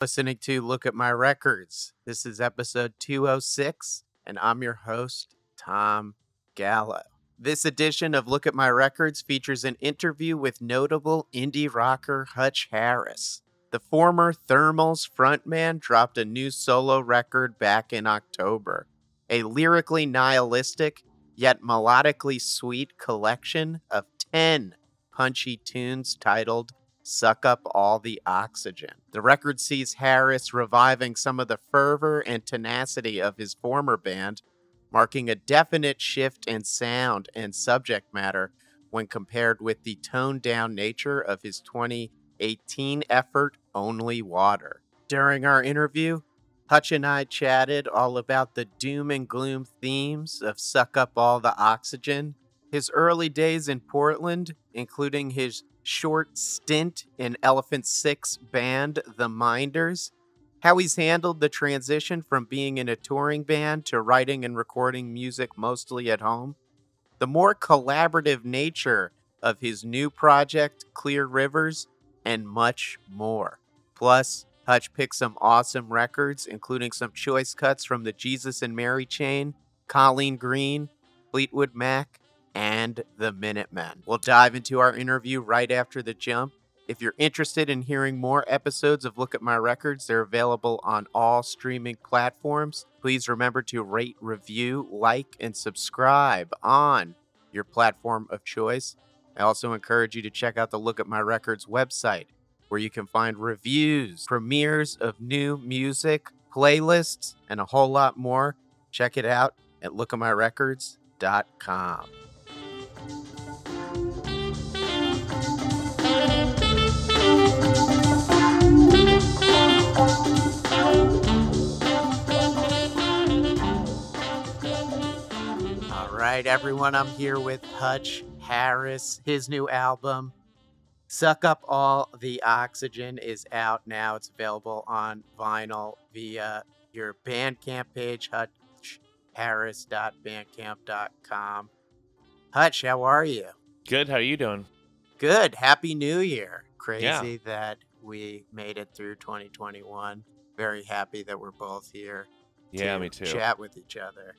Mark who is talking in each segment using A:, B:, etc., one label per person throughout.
A: listening to Look at My Records. This is episode 206, and I'm your host, Tom Gallo. This edition of Look at My Records features an interview with notable indie rocker Hutch Harris. The former Thermals frontman dropped a new solo record back in October, a lyrically nihilistic yet melodically sweet collection of 10 punchy tunes titled Suck Up All the Oxygen. The record sees Harris reviving some of the fervor and tenacity of his former band, marking a definite shift in sound and subject matter when compared with the toned down nature of his 2018 effort, Only Water. During our interview, Hutch and I chatted all about the doom and gloom themes of Suck Up All the Oxygen, his early days in Portland, including his short stint in Elephant Six band The Minders, how he's handled the transition from being in a touring band to writing and recording music mostly at home, the more collaborative nature of his new project, Clear Rivers, and much more. Plus, Hutch picked some awesome records, including some choice cuts from the Jesus and Mary chain, Colleen Green, Fleetwood Mac, and the Minutemen. We'll dive into our interview right after the jump. If you're interested in hearing more episodes of Look at My Records, they're available on all streaming platforms. Please remember to rate, review, like, and subscribe on your platform of choice. I also encourage you to check out the Look at My Records website, where you can find reviews, premieres of new music, playlists, and a whole lot more. Check it out at lookatmyrecords.com. right, everyone, I'm here with Hutch Harris. His new album, Suck Up All the Oxygen, is out now. It's available on vinyl via your Bandcamp page, hutchharris.bandcamp.com. Hutch, how are you?
B: Good. How are you doing?
A: Good. Happy New Year. Crazy
B: Yeah.
A: that we made it through 2021. Very happy that we're both here
B: Yeah,
A: to
B: me too.
A: Chat with each other.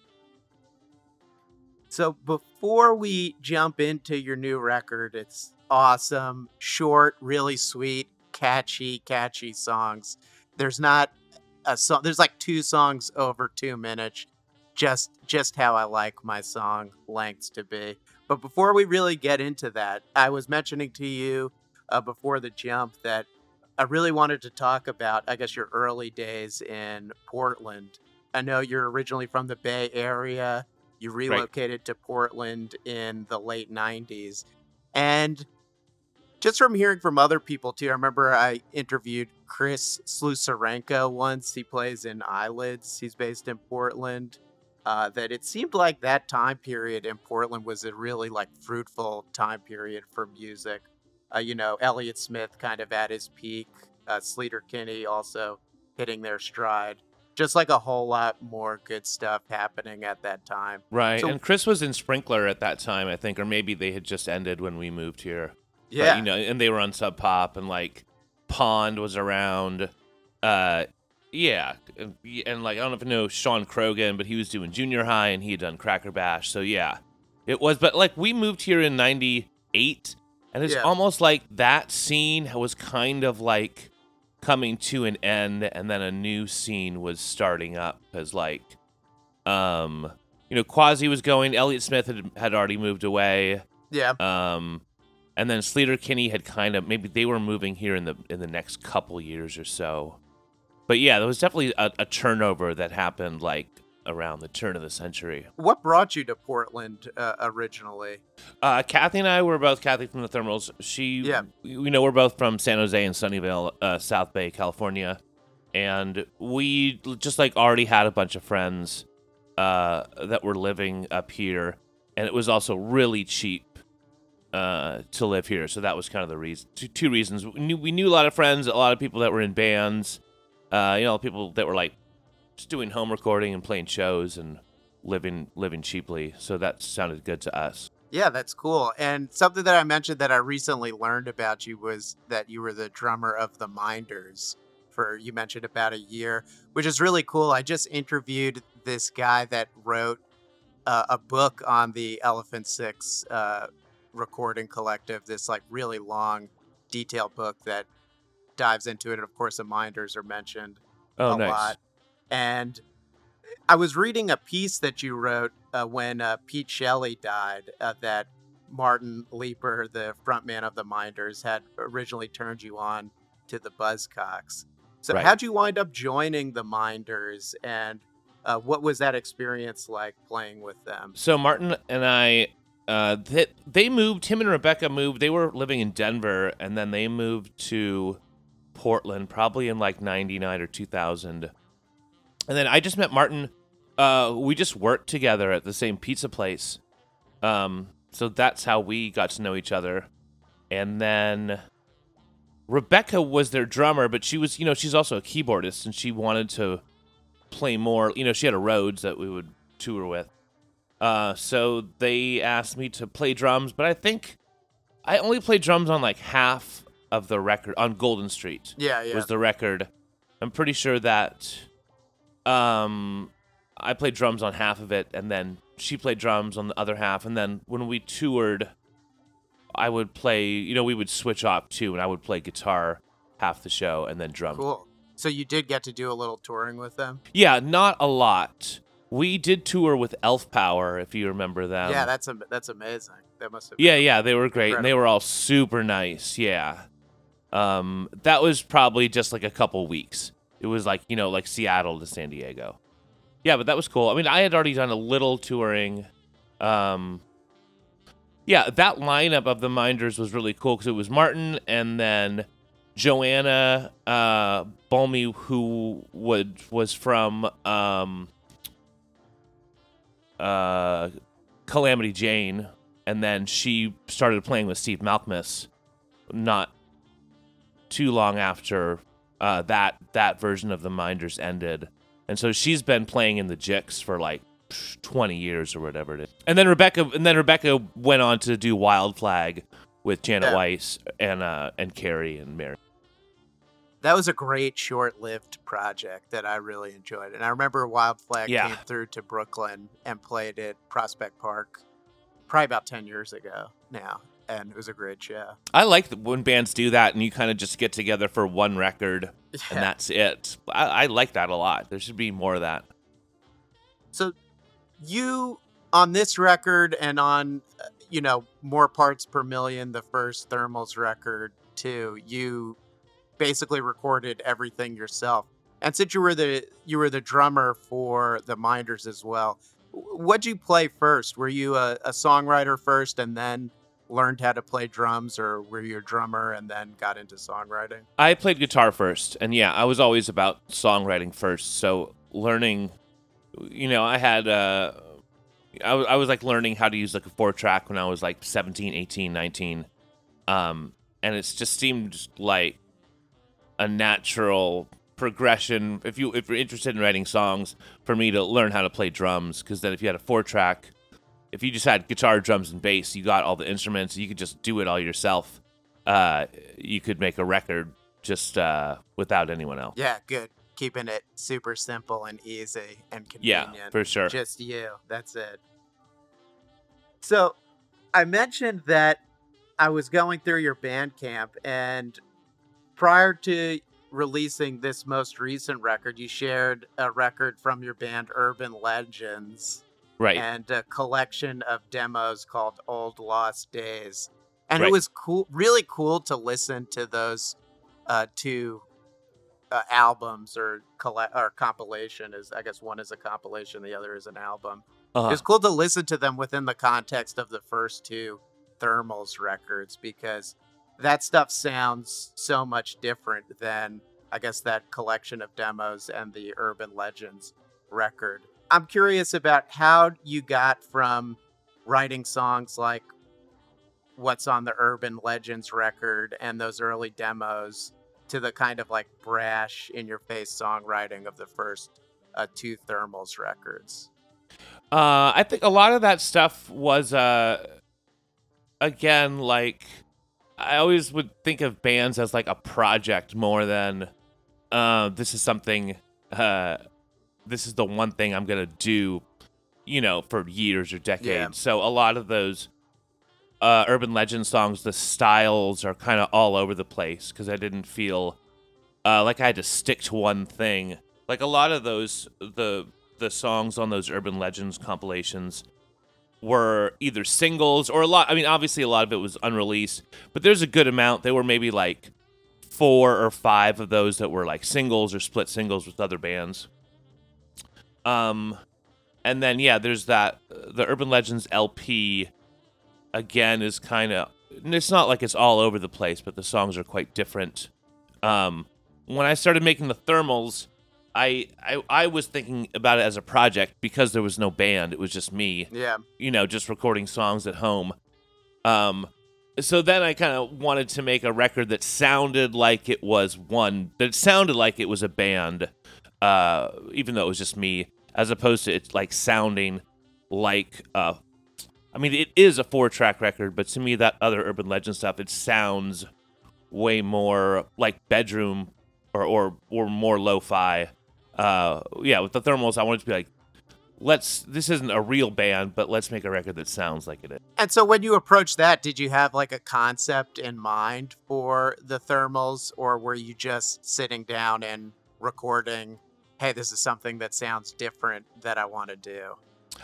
A: So before we jump into your new record, it's awesome, short, really sweet, catchy, catchy songs. There's not a song. There's like two songs over two minutes. Just just how I like my song lengths to be. But before we really get into that, I was mentioning to you uh, before the jump that I really wanted to talk about, I guess, your early days in Portland. I know you're originally from the Bay Area. You relocated to Portland in the late 90s. And just from hearing from other people too, I remember I interviewed Chris Slusarenko once. He plays in Eyelids. He's based in Portland. Uh, that it seemed like that time period in Portland was a really like fruitful time period for music. Uh, you know, Elliott Smith kind of at his peak, uh, Sleater Kinney also hitting their stride. Just like a whole lot more good stuff happening at that time.
B: Right.
A: So-
B: and Chris was in Sprinkler at that time, I think, or maybe they had just ended when we moved here. But,
A: Yeah.
B: you know, and they were on Sub Pop, and like Pond was around. Uh, yeah, and, and like I don't know if you know Sean Croghan, but he was doing junior high, and he had done Crackerbash. So yeah, it was. But like we moved here in '98, and it's
A: Yeah.
B: almost like that scene was kind of like coming to an end, and then a new scene was starting up because like, um, you know, Quasi was going, Elliott Smith had had already moved away.
A: yeah.
B: Um, and then Sleater Kinney had kind of maybe they were moving here in the in the next couple years or so. But yeah, there was definitely a, a turnover that happened like around the turn of the century.
A: What brought you to Portland uh, originally?
B: Uh, Kathy and I were both Kathy from the Thermals. She,
A: Yeah.
B: we, know we're both from San Jose and Sunnyvale, uh, South Bay, California, and we just like already had a bunch of friends uh, that were living up here, and it was also really cheap uh, to live here. So that was kind of the reason. Two, two reasons. We knew we knew a lot of friends, a lot of people that were in bands. Uh, you know, people that were like just doing home recording and playing shows and living living cheaply. So that sounded good to us.
A: Yeah, that's cool. And something that I mentioned that I recently learned about you was that you were the drummer of the Minders. for you mentioned about a year, which is really cool. I just interviewed this guy that wrote uh, a book on the Elephant Six uh, recording collective. This like really long, detailed book that dives into it. And of course, the Minders are mentioned
B: Oh,
A: a
B: nice.
A: lot. And I was reading a piece that you wrote uh, when uh, Pete Shelley died uh, that Martin Leaper, the frontman of the Minders, had originally turned you on to the Buzzcocks. So,
B: Right.
A: how'd you wind up joining the Minders, and uh, what was that experience like playing with them?
B: So Martin and I, uh, they, they moved. Him and Rebecca moved. They were living in Denver, and then they moved to Portland, probably in like '99 or 2000. And then I just met Martin. Uh, we just worked together at the same pizza place. Um, so that's how we got to know each other. And then Rebecca was their drummer, but she was, you know, she's also a keyboardist, and she wanted to play more. You know, she had a Rhodes that we would tour with. Uh, so they asked me to play drums, but I think I only played drums on like half of the record on Golden Street
A: Yeah, yeah.
B: was the record. I'm pretty sure that um I played drums on half of it and then she played drums on the other half and then when we toured I would play, you know, we would switch off too and I would play guitar half the show and then drums.
A: cool. So you did get to do a little touring with them.
B: Yeah, not a lot. We did tour with Elf Power if you remember them.
A: yeah, that's am- that's amazing. That must have.
B: Yeah, yeah, they were great, and they were all super nice. Yeah, um, that was probably just like a couple weeks. It was like you know, like Seattle to San Diego. Yeah, but that was cool. I mean, I had already done a little touring. Um, yeah, that lineup of the Minders was really cool because it was Martin and then Joanna uh, Bolme, who would was from um, uh, Calamity Jane, and then she started playing with Steve Malkmus not too long after uh, that that version of the Minders ended, and so she's been playing in the Jicks for like twenty years or whatever it is. And then Rebecca, and then Rebecca went on to do Wild Flag with Janet
A: Yeah.
B: Weiss and uh, and Carrie and Mary.
A: That was a great short-lived project that I really enjoyed, and I remember Wild Flag
B: Yeah.
A: came through to Brooklyn and played at Prospect Park, probably about ten years ago now, and it was a great show.
B: I like when bands do that and you kind of just get together for one record
A: Yeah.
B: and that's it. I, I like that a lot. There should be more of that.
A: So you on this record and on uh, you know more parts per million, the first Thermals record too. You basically recorded everything yourself. And since you were the you were the drummer for the Minders as well, what'd you play first? Were you a, a songwriter first and then learned how to play drums, or were you a drummer and then got into songwriting?
B: I played guitar first, and yeah, I was always about songwriting first. So learning, you know, I had, uh, I, I was like learning how to use like a four track when I was like 17, 18, 19. Um, and it just seemed like a natural progression if you if you're interested in writing songs for me to learn how to play drums because then if you had a four track if you just had guitar drums and bass you got all the instruments you could just do it all yourself uh you could make a record just uh without anyone else
A: Yeah, good. Keeping it super simple and easy and convenient.
B: yeah for sure
A: Just you. That's it. So I mentioned that I was going through your Bandcamp, and prior to releasing this most recent record, you shared a record from your band Urban Legends
B: right
A: and a collection of demos called Old Lost Days. And it was cool, really cool to listen to those uh, two uh, albums or colle- or compilation. Is I guess one is a compilation, the other is an album.
B: uh
A: It was cool to listen to them within the context of the first two Thermals records because that stuff sounds so much different than I guess that collection of demos and the Urban Legends record. I'm curious about how you got from writing songs like what's on the Urban Legends record and those early demos to the kind of like brash in your face songwriting of the first uh, two Thermals records.
B: Uh, I think a lot of that stuff was, uh, again, like I always would think of bands as like a project more than uh, this is something, uh, this is the one thing I'm gonna do, you know, for years or decades.
A: Yeah.
B: So a lot of those uh, urban legend songs, the styles are kind of all over the place because I didn't feel uh, like I had to stick to one thing. Like a lot of those, the the songs on those urban legends compilations were either singles or a lot. I mean, obviously a lot of it was unreleased, but there's a good amount. They were maybe like four or five of those that were like singles or split singles with other bands. Um, and then yeah, there's that the Urban Legends LP. Again, is kind of it's not like it's all over the place, but the songs are quite different. Um, when I started making the thermals, I, I I was thinking about it as a project because there was no band; it was just me
A: Yeah.
B: you know, just recording songs at home. Um, so then I kind of wanted to make a record that sounded like it was one, that sounded like it was a band, uh, even though it was just me, as opposed to it's like sounding like, uh, I mean, it is a four track record, but to me, that other urban legend stuff, it sounds way more like bedroom or, or, or more lo fi. Uh, yeah, with the thermals, I wanted to be like, let's this isn't a real band, but let's make a record that sounds like it is.
A: And so when you approached that, did you have like a concept in mind for the thermals or were you just sitting down and recording, hey, this is something that sounds different that I want to do?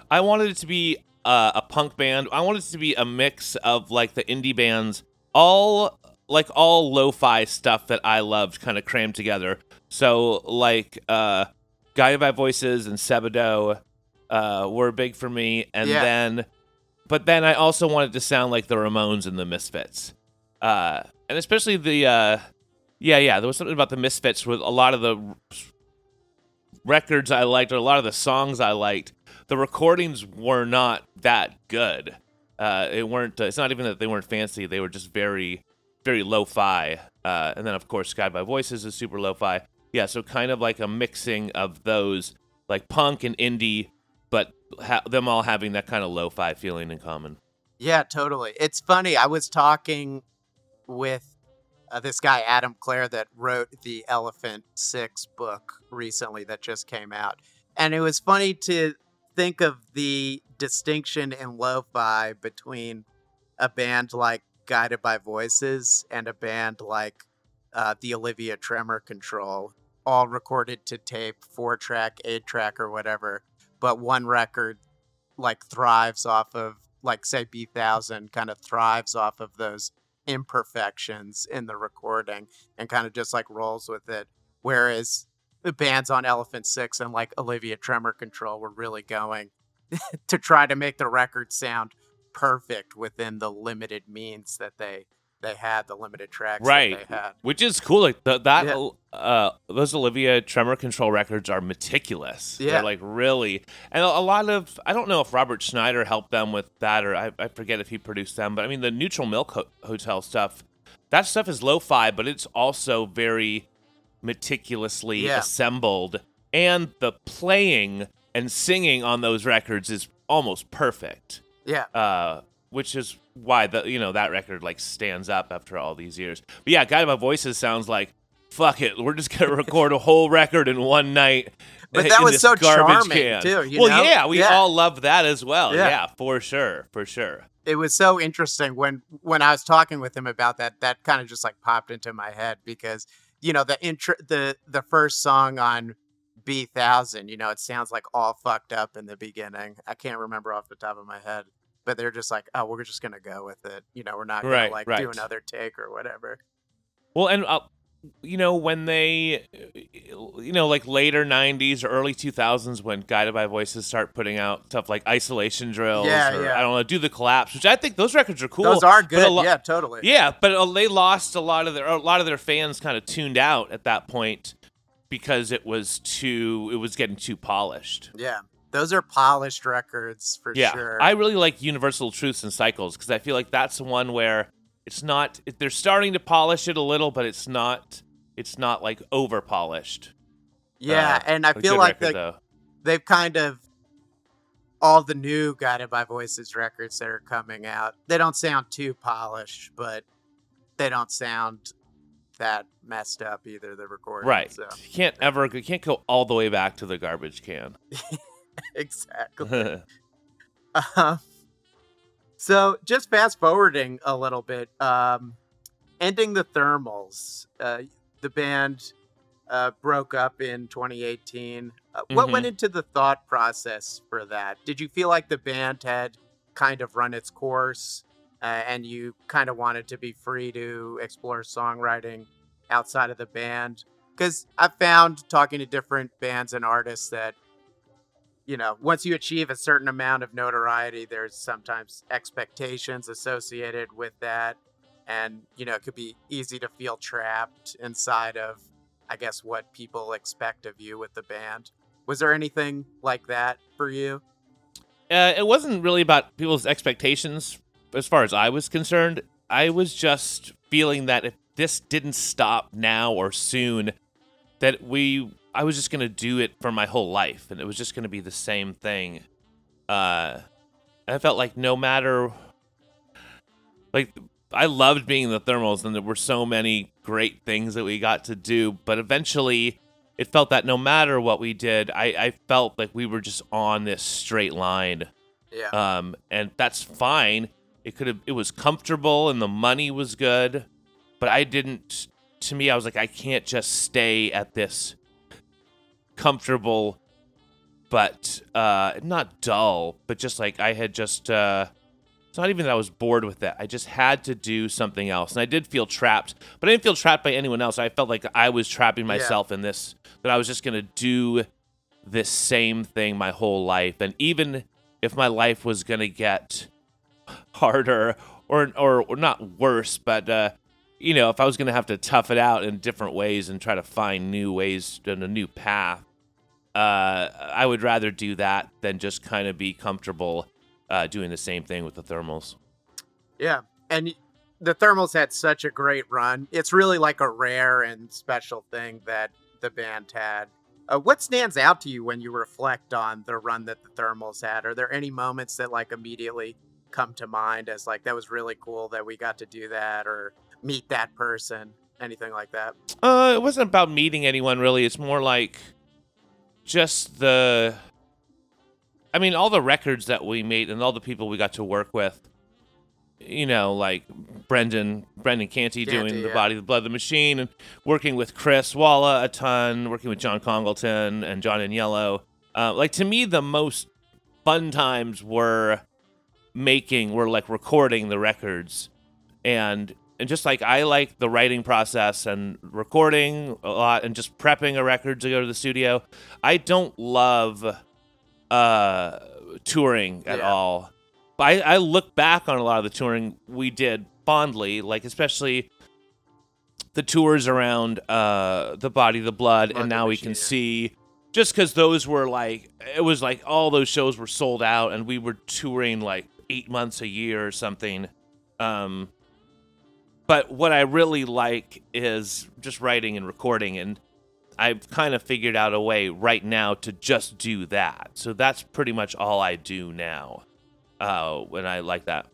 B: I wanted it to be uh, a punk band. I wanted it to be a mix of like the indie bands, all like all lo-fi stuff that I loved, kind of crammed together. So like uh, Guided by Voices and Sebadoh uh, were big for me, and
A: Yeah.
B: then, but then I also wanted to sound like the Ramones and the Misfits, uh, and especially the uh, yeah yeah there was something about the Misfits with a lot of the records I liked or a lot of the songs I liked. The recordings were not that good. Uh, it weren't. it's not even that they weren't fancy. They were just very, very lo-fi. Uh, and then of course, Guided by Voices is super lo-fi. Yeah, so kind of like a mixing of those, like punk and indie, but ha- them all having that kind of lo-fi feeling in common.
A: Yeah, totally. It's funny. I was talking with uh, this guy, Adam Clair, that wrote the Elephant Six book recently that just came out. And it was funny to think of the distinction in lo fi between a band like Guided by Voices and a band like uh, the Olivia Tremor Control, all recorded to tape, four track, eight track, or whatever. But one record like thrives off of like say Bee Thousand kind of thrives off of those imperfections in the recording and kind of just like rolls with it. Whereas the bands on Elephant Six and like Olivia Tremor Control were really going to try to make the record sound perfect within the limited means that they they had, the limited tracks
B: Right.
A: that they had.
B: Which is cool. Like the, that,
A: Yeah.
B: uh, those Olivia Tremor Control records are meticulous.
A: Yeah.
B: They're like really, and a, a lot of I don't know if Robert Schneider helped them with that, or I, I forget if he produced them. But I mean, the Neutral Milk Ho- Hotel stuff, that stuff is lo-fi, but it's also very meticulously
A: Yeah.
B: assembled, and the playing and singing on those records is almost perfect
A: Yeah.
B: uh, which is why the you know that record like stands up after all these years. But yeah, Guided by Voices sounds like fuck it, we're just gonna record a whole record in one night.
A: But that was so charming,
B: can.
A: too, you
B: well,
A: know?
B: yeah, we
A: Yeah.
B: all love that as well.
A: Yeah.
B: Yeah. for sure, for sure.
A: it was so interesting when when I was talking with him about that. That kind of just like popped into my head because you know the intro, the the first song on Bee Thousand. You know, it sounds like all fucked up in the beginning. I can't remember off the top of my head, but they're just like, oh, we're just gonna go with it. You know, we're not gonna
B: Right,
A: like do another take or whatever.
B: Well, and uh, you know when they, you know, like later '90s or early 2000s, when Guided by Voices start putting out stuff like Isolation Drills,
A: Yeah,
B: or
A: yeah.
B: I don't know, Do the Collapse, which I think those records are cool.
A: Those are good.
B: lo-
A: yeah, totally.
B: Yeah, but uh, they lost a lot of their a lot of their fans kind of tuned out at that point because it was too it was getting too polished.
A: Yeah. Those are polished records for
B: Yeah,
A: sure.
B: I really like Universal Truths and Cycles because I feel like that's the one where it's not they're starting to polish it a little, but it's not it's not like over polished.
A: yeah, uh, and I feel like the, they've kind of all the new guided by voices records that are coming out they don't sound too polished but they don't sound that messed up either. The recording,
B: Right.
A: So
B: You can't ever you can't go all the way back to the garbage can.
A: exactly. Um, so just fast forwarding a little bit, um, ending the thermals. Uh, the band uh, broke up in 2018. Uh, What
B: Mhm.
A: went into the thought process for that? Did you feel like the band had kind of run its course, uh, and you kind of wanted to be free to explore songwriting outside of the band? Because I've found talking to different bands and artists that you know, once you achieve a certain amount of notoriety, there's sometimes expectations associated with that. And, you know, it could be easy to feel trapped inside of, I guess, what people expect of you with the band. Was there anything like that for you?
B: Uh, it wasn't really about people's expectations as far as I was concerned. I was just feeling that if this didn't stop now or soon, that we I was just gonna do it for my whole life, and it was just gonna be the same thing. Uh, I felt like no matter, like I loved being in the thermals, and there were so many great things that we got to do. But eventually, it felt that no matter what we did, I, I felt like we were just on this straight line
A: Yeah.
B: um, and that's fine. It could have, it was comfortable and the money was good, but I didn't. To me, I was like, I can't just stay at this comfortable, but uh, not dull, but just like I had just. Uh, it's not even that I was bored with it. I just had to do something else, and I did feel trapped. But I didn't feel trapped by anyone else. I felt like I was trapping
A: Yeah.
B: myself in this. That I was just gonna do this same thing my whole life, and even if my life was gonna get harder or or, or not worse, but uh, you know, if I was gonna have to tough it out in different ways and try to find new ways and a new path, uh, I would rather do that than just kind of be comfortable uh, doing the same thing with the thermals.
A: Yeah. And the thermals had such a great run. It's really like a rare and special thing that the band had. Uh, what stands out to you when you reflect on the run that the thermals had? Are there any moments that like immediately come to mind as like that was really cool that we got to do that or meet that person? Anything like that?
B: Uh, it wasn't about meeting anyone really. It's more like just the. I mean, all the records that we made and all the people we got to work with. You know, like Brendan, Brendan Canty doing
A: Canty,
B: the body, the blood, the machine, and working with Chris Walla a ton, working with John Congleton and John Agnello. Uh, like to me, the most fun times were making, were like recording the records, and and just like I like the writing process and recording a lot and just prepping a record to go to the studio. I don't love uh touring at
A: Yeah.
B: all. But I, I look back on a lot of the touring we did fondly, like especially the tours around uh the body, the blood, and now we can
A: yeah.
B: see just because those were like it was like all those shows were sold out and we were touring like eight months a year or something. Um but what I really like is just writing and recording and I've kind of figured out a way right now to just do that. So that's pretty much all I do now. Uh, when I like that.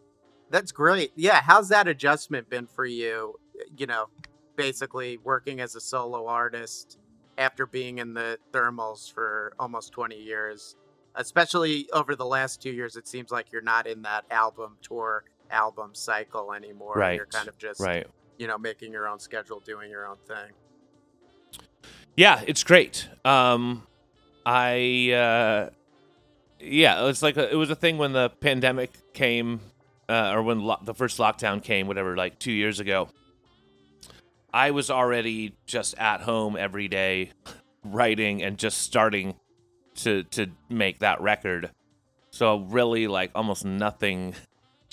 A: That's great. Yeah. How's that adjustment been for you? You know, basically working as a solo artist after being in the thermals for almost 20 years, especially over the last two years, it seems like you're not in that album tour album cycle anymore.
B: Right,
A: You're kind of just,
B: Right.
A: you know, making your own schedule, doing your own thing.
B: Yeah, it's great. Um, I uh, yeah, it's like a, it was a thing when the pandemic came, uh, or when lo- the first lockdown came, whatever, like two years ago. I was already just at home every day, writing and just starting to to make that record. So really, like almost nothing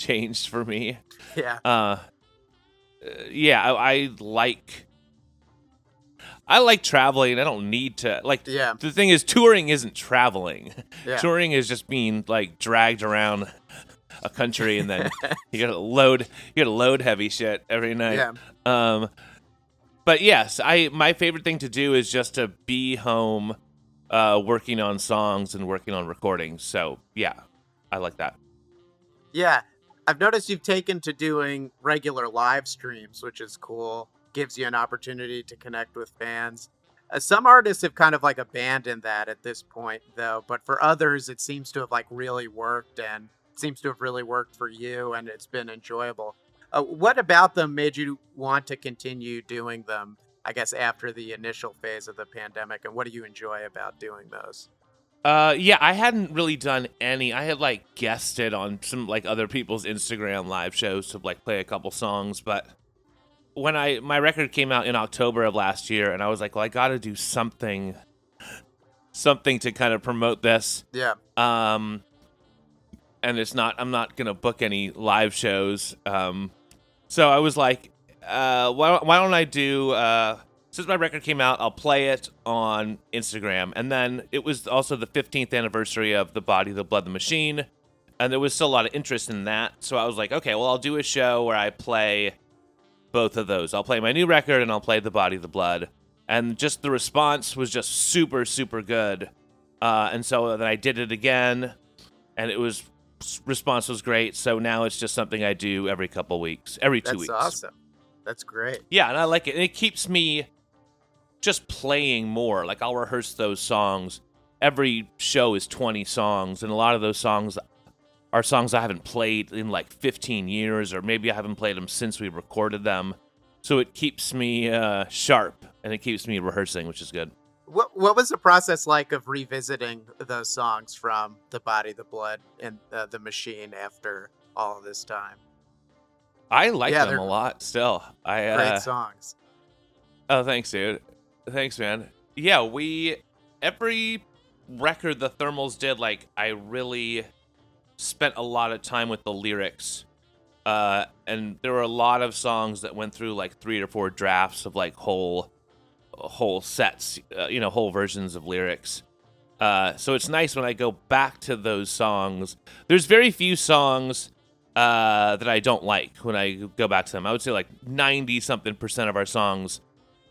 B: changed for me.
A: Yeah.
B: Uh, uh, yeah, I, I like. I like traveling. I don't need to like.
A: Yeah.
B: The thing is, touring isn't traveling.
A: Yeah.
B: Touring is just being like dragged around a country, and then you gotta load. You gotta load heavy shit every night.
A: Yeah.
B: Um, but yes, I my favorite thing to do is just to be home, uh, working on songs and working on recordings. So yeah, I like that.
A: Yeah. I've noticed you've taken to doing regular live streams, which is cool. gives you an opportunity to connect with fans. Uh, some artists have kind of like abandoned that at this point, though. But for others, it seems to have like really worked, and seems to have really worked for you, and it's been enjoyable. Uh, what about them made you want to continue doing them? I guess after the initial phase of the pandemic, and what do you enjoy about doing those?
B: Uh, yeah, I hadn't really done any. I had like guested on some like other people's Instagram live shows to like play a couple songs, but when I my record came out in October of last year, and I was like, well, I got to do something, something to kind of promote this.
A: Yeah.
B: Um, and it's not. I'm not gonna book any live shows. Um, so I was like, uh, why why don't I do uh since my record came out, I'll play it on Instagram. And then it was also the 15th anniversary of The Body, the Blood, the Machine. And there was still a lot of interest in that. So I was like, okay, well, I'll do a show where I play both of those. I'll play my new record and I'll play The Body, the Blood. And just the response was just super, super good. Uh, and so then I did it again, and it was response was great. So now it's just something I do every couple weeks, every two
A: That's
B: weeks.
A: awesome. That's great.
B: Yeah, and I like it. And it keeps me just playing more. Like I'll rehearse those songs. Every show is 20 songs, and a lot of those songs are songs I haven't played in like 15 years, or maybe I haven't played them since we recorded them. So it keeps me uh, sharp and it keeps me rehearsing, which is good.
A: What what was the process like of revisiting those songs from the body, the blood, and uh, the machine after all of this time?
B: I like
A: Yeah,
B: them a lot still. I
A: Great
B: uh,
A: songs.
B: Oh, thanks, dude. Thanks, man. Yeah, we every record the Thermals did, like I really spent a lot of time with the lyrics. Uh, and there were a lot of songs that went through like three or four drafts of like whole whole sets, uh, you know, whole versions of lyrics. Uh, so it's nice when I go back to those songs. There's very few songs uh, that I don't like when I go back to them. I would say like 90 something percent of our songs,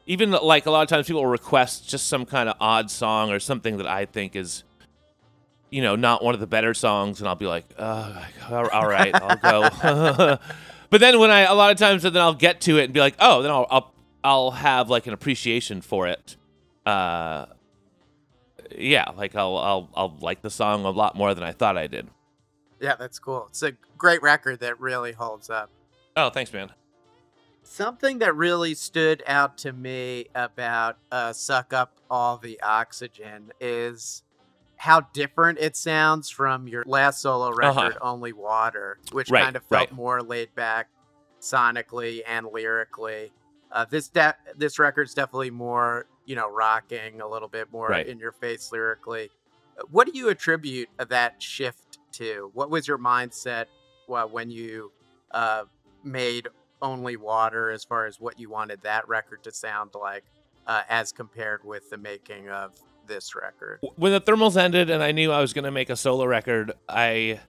B: even like a lot of times people will request just some kind of odd song or something that I think is, you know, not one of the better songs, and I'll be like, oh, all right, I'll go. but then when I, a lot of times, then I'll get to it and be like, oh, then I'll, I'll, I'll have like an appreciation for it. Uh, yeah, like I'll, I'll, I'll like the song a lot more than I thought I did.
A: Yeah, that's cool. It's a great record that really holds up.
B: Oh, thanks, man.
A: Something that really stood out to me about uh, Suck Up All the Oxygen is how different it sounds from your last solo
B: Uh-huh.
A: record, Only Water, which
B: Right,
A: kind of felt
B: right.
A: more laid back sonically and lyrically. Uh, this de- this record's definitely more, you know, rocking a little bit more
B: Right.
A: in your face lyrically. Uh, What do you attribute that shift to? What was your mindset well, when you uh, made only water as far as what you wanted that record to sound like uh, as compared with the making of this record.
B: when the thermals ended and I knew I was going to make a solo record, I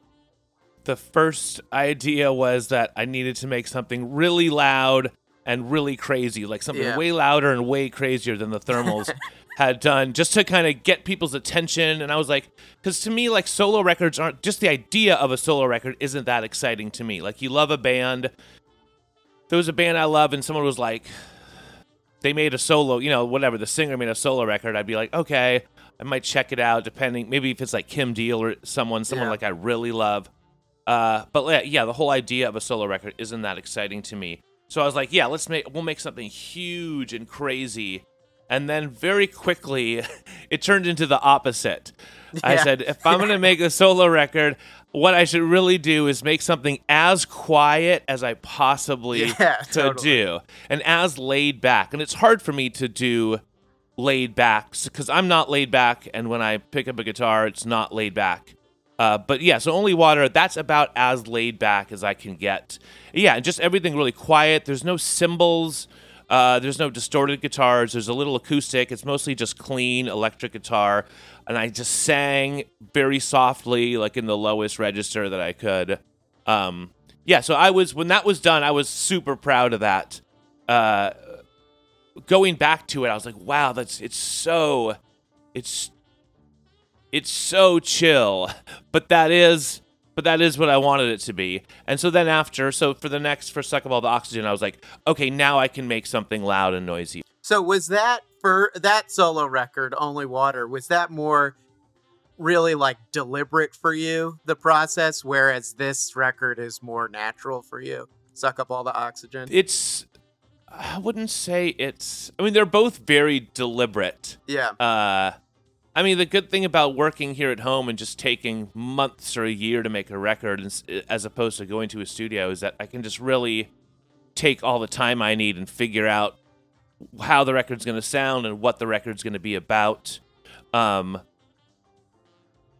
B: the first idea was that I needed to make something really loud and really crazy, like something
A: Yeah.
B: way louder and way crazier than the thermals had done, just to kind of get people's attention. And I was like, because to me, like solo records aren't just the idea of a solo record isn't that exciting to me. Like you love a band. There was a band I love, and someone was like, they made a solo, you know, whatever, the singer made a solo record, I'd be like, okay, I might check it out, depending, maybe if it's like Kim Deal or someone, someone
A: Yeah.
B: like I really love. Uh, but yeah, yeah, the whole idea of a solo record isn't that exciting to me. So I was like, yeah, let's make, we'll make something huge and crazy. And then very quickly, it turned into the opposite. I said, if I'm going to make a solo record, what I should really do is make something as quiet as I possibly
A: Yeah,
B: to
A: totally.
B: do and as laid back. And it's hard for me to do laid back because I'm not laid back. And when I pick up a guitar, it's not laid back. Uh, but yeah, so only water. That's about as laid back as I can get. Yeah, and just everything really quiet. There's no cymbals. Uh, there's no distorted guitars. There's a little acoustic. It's mostly just clean electric guitar. And I just sang very softly, like in the lowest register that I could. Um, yeah, so I was when that was done, I was super proud of that. Uh, going back to it, I was like, wow, that's it's so, it's it's so chill, but that is but that is what I wanted it to be. And so then after, so for the next for Suck Up All the Oxygen, I was like, okay, now I can make something loud and noisy.
A: So was that for that solo record, Only Water, was that more really like deliberate for you, the process, whereas this record is more natural for you? Suck up all the oxygen.
B: It's I wouldn't say it's I mean they're both very deliberate.
A: Yeah.
B: Uh I mean, the good thing about working here at home and just taking months or a year to make a record as opposed to going to a studio is that I can just really take all the time I need and figure out how the record's going to sound and what the record's going to be about. Um,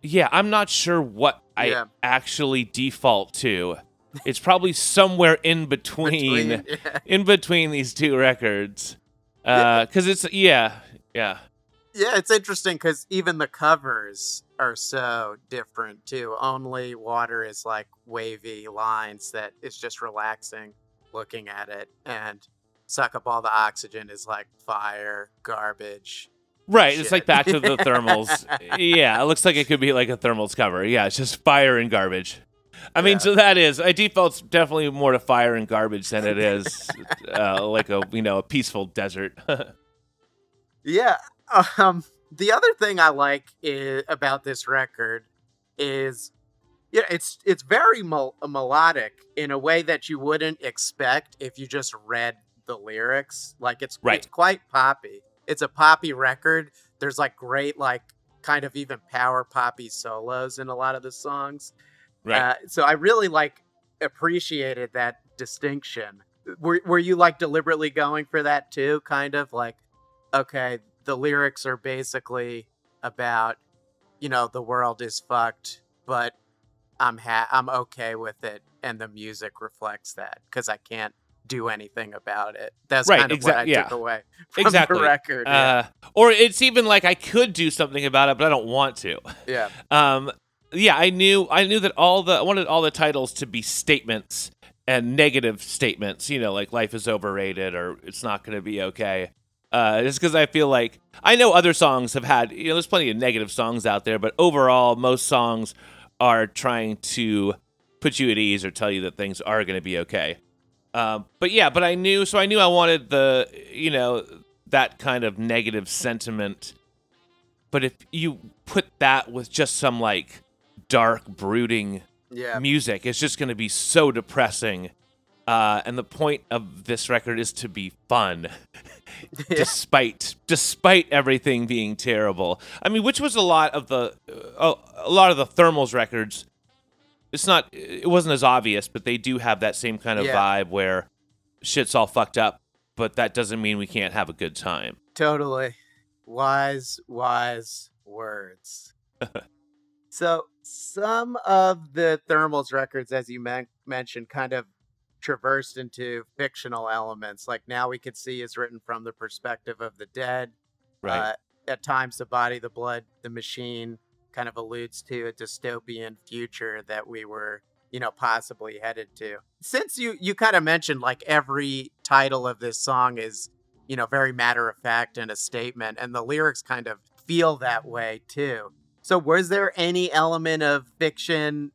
B: yeah, I'm not sure what
A: Yeah.
B: I actually default to. It's probably somewhere in between,
A: Between- yeah.
B: in between these two records. Because it's yeah, yeah.
A: Yeah, it's interesting because even the covers are so different too. Only water is like wavy lines that is just relaxing looking at it, and suck up all the oxygen is like fire, garbage.
B: Right, it's like back to the thermals. yeah, it looks like it could be like a thermals cover. Yeah, it's just fire and garbage. I mean,
A: Yeah.
B: so that is. I default's definitely more to fire and garbage than it is uh, like a you know a peaceful desert.
A: Yeah. Um, the other thing I like i about this record is, yeah, it's it's very mel- melodic in a way that you wouldn't expect if you just read the lyrics. Like it's
B: Right.
A: it's quite poppy. It's a poppy record. There's like great like kind of even power poppy solos in a lot of the songs.
B: right.
A: Uh, so I really like appreciated that distinction. Were were you like deliberately going for that too? Kind of like, okay, the lyrics are basically about, you know, the world is fucked, but I'm ha- I'm okay with it, and the music reflects that because I can't do anything about it. That's
B: Right,
A: kind of what I
B: yeah.
A: took away from
B: Exactly.
A: the record. yeah.
B: uh, or it's even like I could do something about it, but I don't want to.
A: yeah.
B: Um, yeah, I knew I knew that all the I wanted all the titles to be statements and negative statements. You know, like life is overrated or it's not going to be okay. Uh, just because I feel like I know other songs have had you know there's plenty of negative songs out there, but overall most songs are trying to put you at ease or tell you that things are going to be okay. Um, but yeah, but I knew so I knew I wanted the you know that kind of negative sentiment. But if you put that with just some like dark, brooding
A: Yeah.
B: music, it's just going to be so depressing. Uh, and the point of this record is to be fun, despite despite everything being terrible. I mean, which was a lot of the uh, a lot of the thermals records. It's not. It wasn't as obvious, but they do have that same kind of
A: Yeah.
B: vibe where shit's all fucked up, but that doesn't mean we can't have a good time.
A: Totally. Wise, wise words. so, some of the Thermals records, as you men- mentioned, kind of traversed into fictional elements. Like now we could see is written from the perspective of the dead.
B: Right.
A: Uh, at times, the body, the blood, the machine kind of alludes to a dystopian future that we were, you know, possibly headed to. Since you you kind of mentioned like every title of this song is, you know, very matter of fact and a statement, and the lyrics kind of feel that way too. So, was there any element of fiction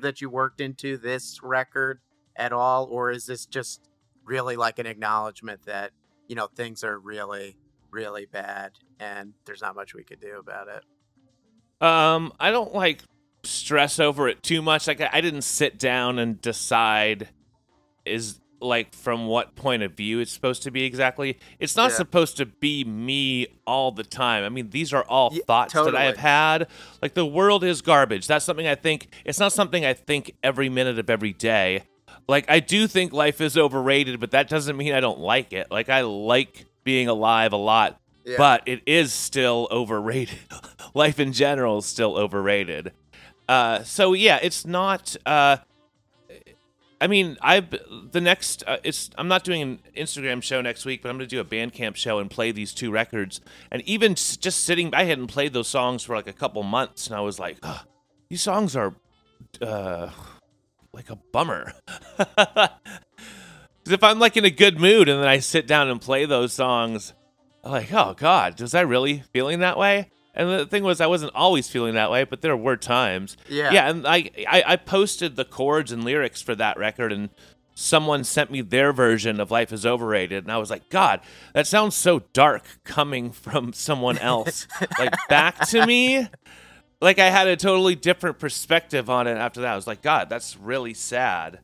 A: that you worked into this record at all, or is this just really like an acknowledgement that you know things are really, really bad and there's not much we could do about it?
B: Um, I don't like stress over it too much. Like I, didn't sit down and decide is like from what point of view it's supposed to be exactly. It's not
A: Yeah.
B: supposed to be me all the time. I mean, these are all
A: Yeah,
B: thoughts that I have had. Like the world is garbage. That's something I think. It's not something I think every minute of every day. Like I do think life is overrated, but that doesn't mean I don't like it. Like I like being alive a lot But it is still overrated. Life in general is still overrated. Uh, so yeah, it's not. Uh, I mean, I've the next. Uh, it's I'm not doing an Instagram show next week, but I'm going to do a Bandcamp show and play these two records. And even s- just sitting, I hadn't played those songs for like a couple months, and I was like, "Ugh, these songs are uh, like a bummer. If I'm like in a good mood and then I sit down and play those songs, I'm like, oh god, was I really feeling that way? And the thing was, I wasn't always feeling that way, but there were times.
A: Yeah.
B: Yeah, and I, I, I posted the chords and lyrics for that record, and someone sent me their version of Life is Overrated, and I was like, God, that sounds so dark coming from someone else. like, back to me. Like, I had a totally different perspective on it after that. I was like, God, that's really sad.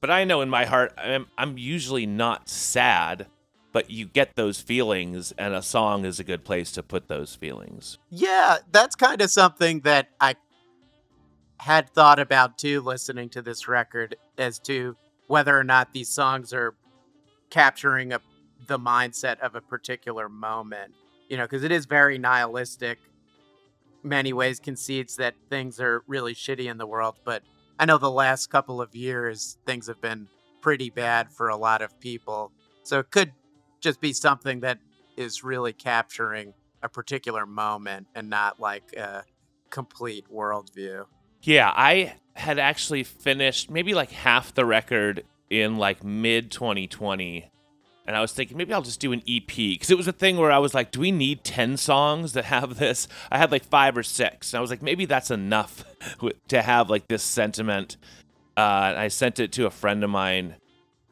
B: But I know in my heart, I'm, I'm usually not sad but you get those feelings and a song is a good place to put those feelings
A: Yeah, that's kind of something that I had thought about too listening to this record as to whether or not these songs are capturing a, the mindset of a particular moment. You know, because it is very nihilistic. Many ways concedes that things are really shitty in the world, but I know the last couple of years things have been pretty bad for a lot of people. So it could just be something that is really capturing a particular moment and not like a complete worldview.
B: Yeah, I had actually finished maybe like half the record in like mid 2020. And I was thinking maybe I'll just do an EP because it was a thing where I was like, do we need 10 songs that have this? I had like five or six. And I was like, maybe that's enough to have like this sentiment. Uh, I sent it to a friend of mine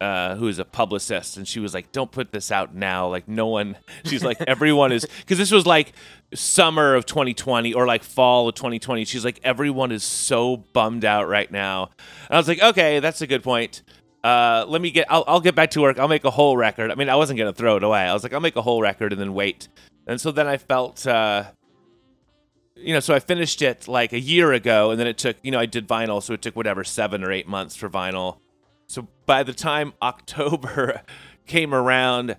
B: uh, who is a publicist, and she was like, "Don't put this out now. Like, no one." She's like, "Everyone is," because this was like summer of 2020 or like fall of 2020. She's like, "Everyone is so bummed out right now." And I was like, "Okay, that's a good point." Uh, let me get. I'll, I'll get back to work. I'll make a whole record. I mean, I wasn't gonna throw it away. I was like, I'll make a whole record and then wait. And so then I felt, uh, you know, so I finished it like a year ago, and then it took, you know, I did vinyl, so it took whatever seven or eight months for vinyl. So by the time October came around,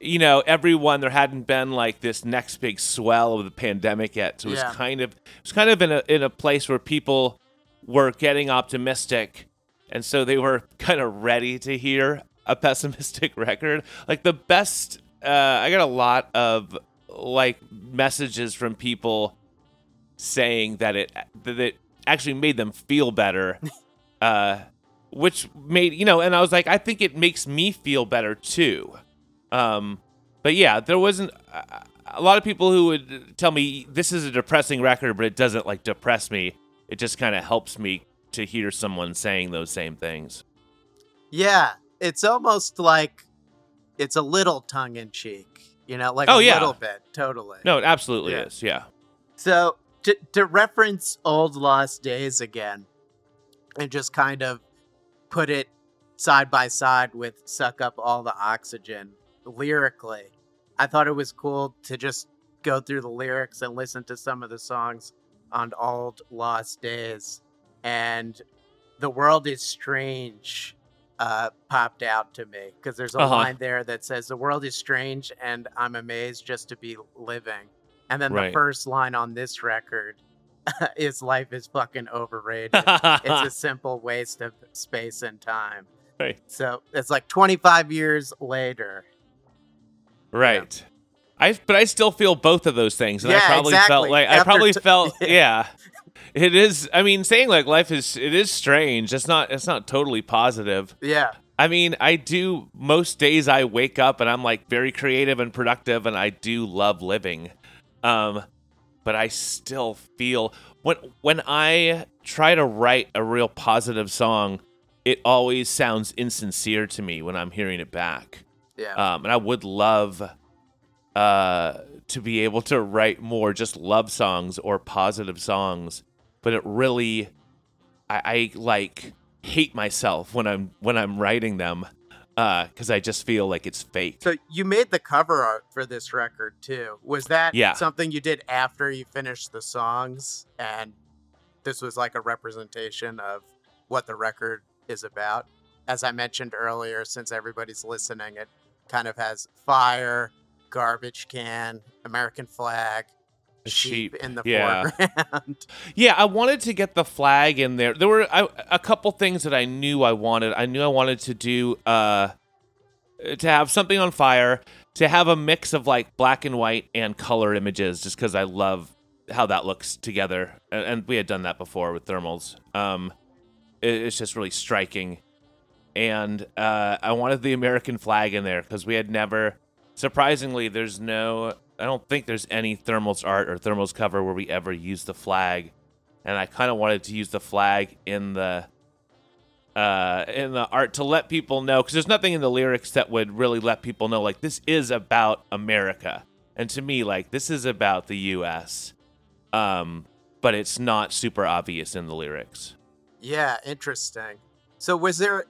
B: you know, everyone there hadn't been like this next big swell of the pandemic yet. So it was
A: Yeah.
B: kind of it was kind of in a in a place where people were getting optimistic and so they were kind of ready to hear a pessimistic record. Like the best uh I got a lot of like messages from people saying that it that it actually made them feel better. uh which made you know and i was like i think it makes me feel better too um but yeah there wasn't uh, a lot of people who would tell me this is a depressing record but it doesn't like depress me it just kind of helps me to hear someone saying those same things
A: Yeah, it's almost like it's a little tongue in cheek, you know, like
B: Oh,
A: a
B: yeah.
A: little bit, totally.
B: no it absolutely
A: Yeah.
B: is yeah
A: So to to reference old lost days again, and just kind of put it side by side with "Suck Up All the Oxygen" lyrically, I thought it was cool to just go through the lyrics and listen to some of the songs on old lost days, and "The World Is Strange." Uh, popped out to me because there's a
B: Uh-huh.
A: line there that says the world is strange and I'm amazed just to be living. And then the first line on this record is life is fucking overrated. it's a simple waste of space and time.
B: Right.
A: So it's like 25 years later.
B: right i but i still feel both of those things and i
A: Yeah,
B: probably felt
A: exactly.
B: like i probably
A: t-
B: felt
A: Yeah.
B: yeah it is i mean saying like life is it is strange it's not it's not totally positive
A: Yeah.
B: I mean, I do most days I wake up and I'm like very creative and productive and I do love living. Um but I still feel when when I try to write a real positive song, it always sounds insincere to me when I'm hearing it back.
A: Yeah.
B: Um and I would love uh to be able to write more just love songs or positive songs, but it really I, I like hate myself when I'm when I'm writing them Uh, because I just feel like it's fake.
A: so you made the cover art for this record too. Was that
B: Yeah.
A: something you did after you finished the songs and this was like a representation of what the record is about? As I mentioned earlier, since everybody's listening, it kind of has fire, garbage can, American flag, sheep,
B: sheep,
A: in the
B: yeah.
A: foreground.
B: Yeah, I wanted to get the flag in there. There were I, a couple things that I knew I wanted. I knew I wanted to do uh to have something on fire, to have a mix of like black and white and color images just cuz I love how that looks together. And, and we had done that before with thermals. Um it, it's just really striking. And uh I wanted the American flag in there cuz we had never surprisingly there's no I don't think there's any thermals art or thermals cover where we ever use the flag, and I kind of wanted to use the flag in the uh, in the art to let people know because there's nothing in the lyrics that would really let people know like this is about America, and to me like this is about the U.S. Um, but it's not super obvious in the lyrics.
A: Yeah, interesting. So was there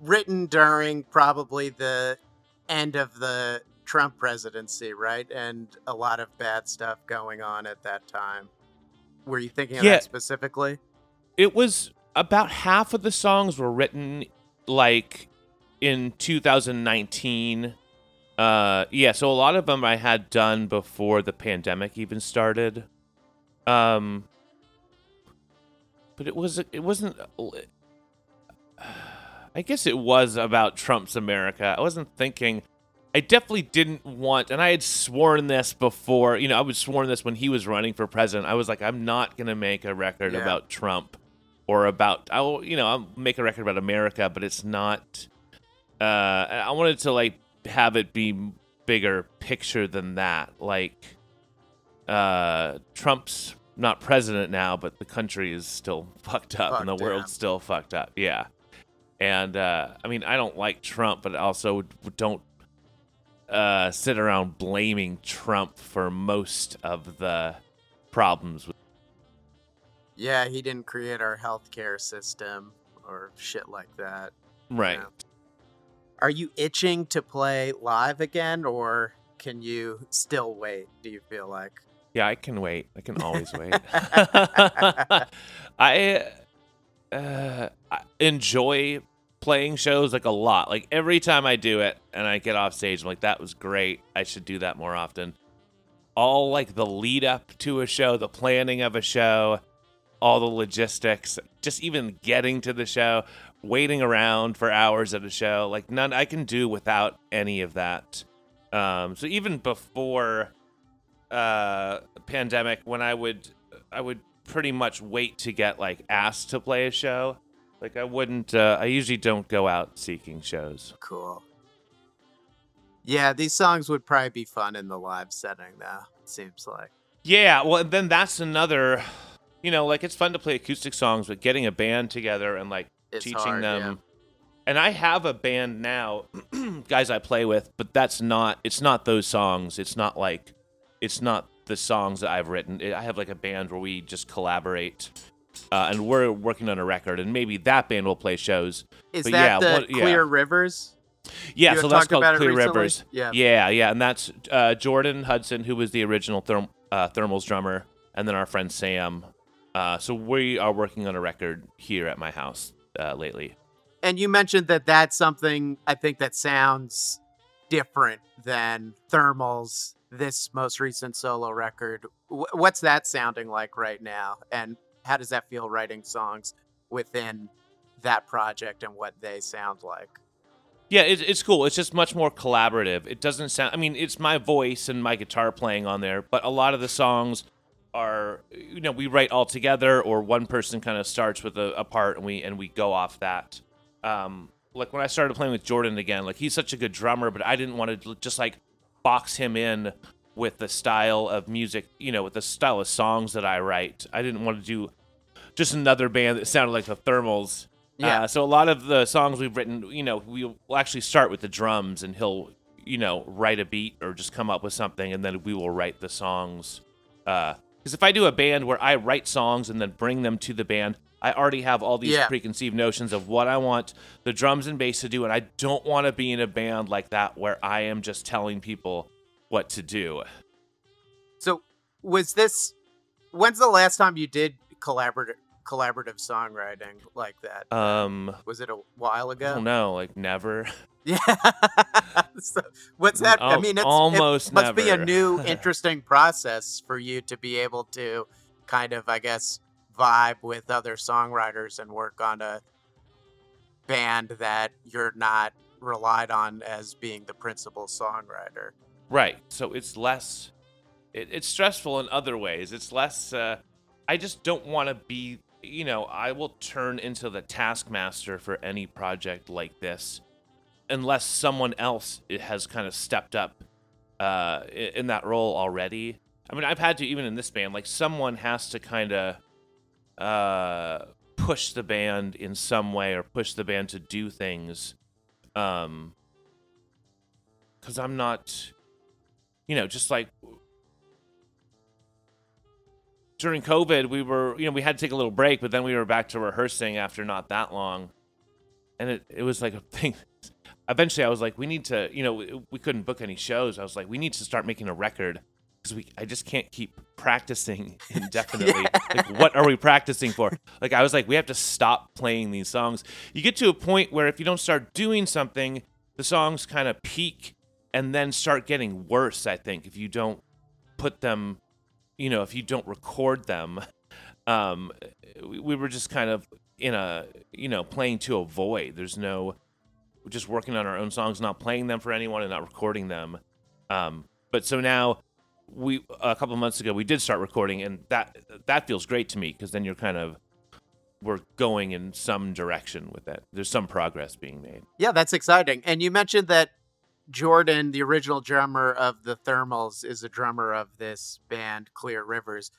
A: written during probably the end of the Trump presidency, right? And a lot of bad stuff going on at that time. Were you thinking of
B: Yeah.
A: that specifically?
B: It was about half of the songs were written like in 2019. Uh, yeah, so a lot of them I had done before the pandemic even started. Um, but it was it wasn't. I guess it was about Trump's America. I wasn't thinking. I definitely didn't want, and I had sworn this before. You know, I was sworn this when he was running for president. I was like, I'm not gonna make a record
A: Yeah.
B: about Trump or about. I'll, you know, I'll make a record about America, but it's not. Uh, I wanted to like have it be bigger picture than that. Like, uh, Trump's not president now, but the country is still fucked up and the world's still fucked up. Yeah. And uh, I mean, I don't like Trump, but also don't uh, sit around blaming Trump for most of the problems.
A: Yeah, he didn't create our healthcare system or shit like that.
B: right.
A: Are you itching to play live again or can you still wait, do you feel like?
B: Yeah, I can wait. I can always wait. I, uh, I enjoy playing shows like a lot. Like every time I do it and I get off stage, I'm like, that was great. I should do that more often. All like the lead up to a show, the planning of a show, all the logistics, just even getting to the show, waiting around for hours at a show, like none I can do without any of that. Um, so even before uh pandemic when I would I would pretty much wait to get like asked to play a show. Like I wouldn't uh, I usually don't go out seeking shows.
A: Cool. Yeah, these songs would probably be fun in the live setting though, it seems like.
B: Yeah, well and then that's another you know, like it's fun to play acoustic songs, but getting a band together and like
A: It's
B: teaching
A: hard,
B: them
A: yeah.
B: and I have a band now, guys I play with, but that's not it's not those songs. It's not like it's not the songs that I've written. I have like a band where we just collaborate. Uh, and we're working on a record, and maybe that band will play shows.
A: Is
B: But
A: that
B: yeah,
A: the
B: what- yeah.
A: Clear Rivers?
B: Yeah,
A: You
B: so that's called Clear? Rivers.
A: Yeah.
B: yeah, yeah, and that's uh, Jordan Hudson, who was the original therm- uh, Thermals drummer, and then our friend Sam. Uh, so we are working on a record here at my house uh, lately.
A: And you mentioned that that's something I think that sounds different than Thermals, this most recent solo record. Wh- What's that sounding like right now? And how does that feel writing songs within that project and what they sound like?
B: Yeah, it, it's cool. It's just much more collaborative. It doesn't sound. I mean, it's my voice and my guitar playing on there, but a lot of the songs are, you know, we write all together, or one person kind of starts with a, a part, and we and we go off that. Um, like when I started playing with Jordan again, like he's such a good drummer, but I didn't want to just like box him in with the style of music, you know, with the style of songs that I write. I didn't want to do just another band that sounded like the Thermals.
A: Yeah.
B: Uh, so a lot of the songs we've written, you know, we'll actually start with the drums, and he'll, you know, write a beat or just come up with something, and then we will write the songs. Because if I do a band where I write songs and then bring them to the band, I already have all these
A: Yeah.
B: preconceived notions of what I want the drums and bass to do, and I don't want to be in a band like that where I am just telling people what to do.
A: So, was this when's the last time you did collaborative collaborative songwriting like that?
B: Um,
A: Was it a while ago?
B: don't like never.
A: Yeah. so, what's that? I mean, it's,
B: almost
A: it must be a new, interesting process for you to be able to kind of, I guess, vibe with other songwriters and work on a band that you're not relied on as being the principal songwriter.
B: Right. So it's less. It, it's stressful in other ways. It's less. Uh, I just don't want to be. You know, I will turn into the taskmaster for any project like this, unless someone else has kind of stepped up uh, in that role already. I mean, I've had to even in this band. Like someone has to kind of uh, push the band in some way or push the band to do things. Um, because I'm not, you know, just like during COVID, we were, you know, we had to take a little break, but then we were back to rehearsing after not that long. And it, it was like a thing. Eventually, I was like, we need to, you know, we, we couldn't book any shows. I was like, we need to start making a record because we, I just can't keep practicing indefinitely. Like, what are we practicing for? Like, I was like, we have to stop playing these songs. You get to a point where if you don't start doing something, the songs kind of peak and then start getting worse, I think, if you don't put them you know, if you don't record them, um, we, we were just kind of in a, you know, playing to a void. There's no, we're just working on our own songs, not playing them for anyone and not recording them. Um, but so now we, a couple months ago, we did start recording and that, that feels great to me because then you're kind of, we're going in some direction with that. There's some progress being made.
A: Yeah, that's exciting. And you mentioned that Jordan, the original drummer of the Thermals, is a drummer of this band, Clear Rivers.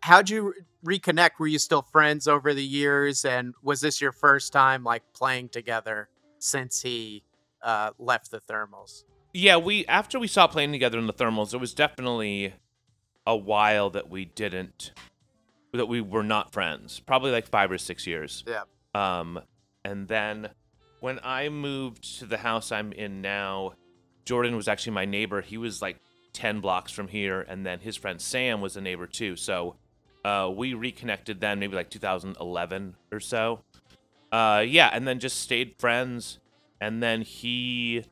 A: How'd you reconnect? Were you still friends over the years? And was this your first time like playing together since he uh, left the Thermals?
B: Yeah, we after we stopped playing together in the thermals, it was definitely a while that we didn't that we were not friends. Probably like five or six years.
A: Yeah.
B: Um, and then when I moved to the house I'm in now, Jordan was actually my neighbor. He was like ten blocks from here, and then his friend Sam was a neighbor too. So uh, we reconnected then, maybe like 2011 or so. Uh, yeah, and then just stayed friends. And then he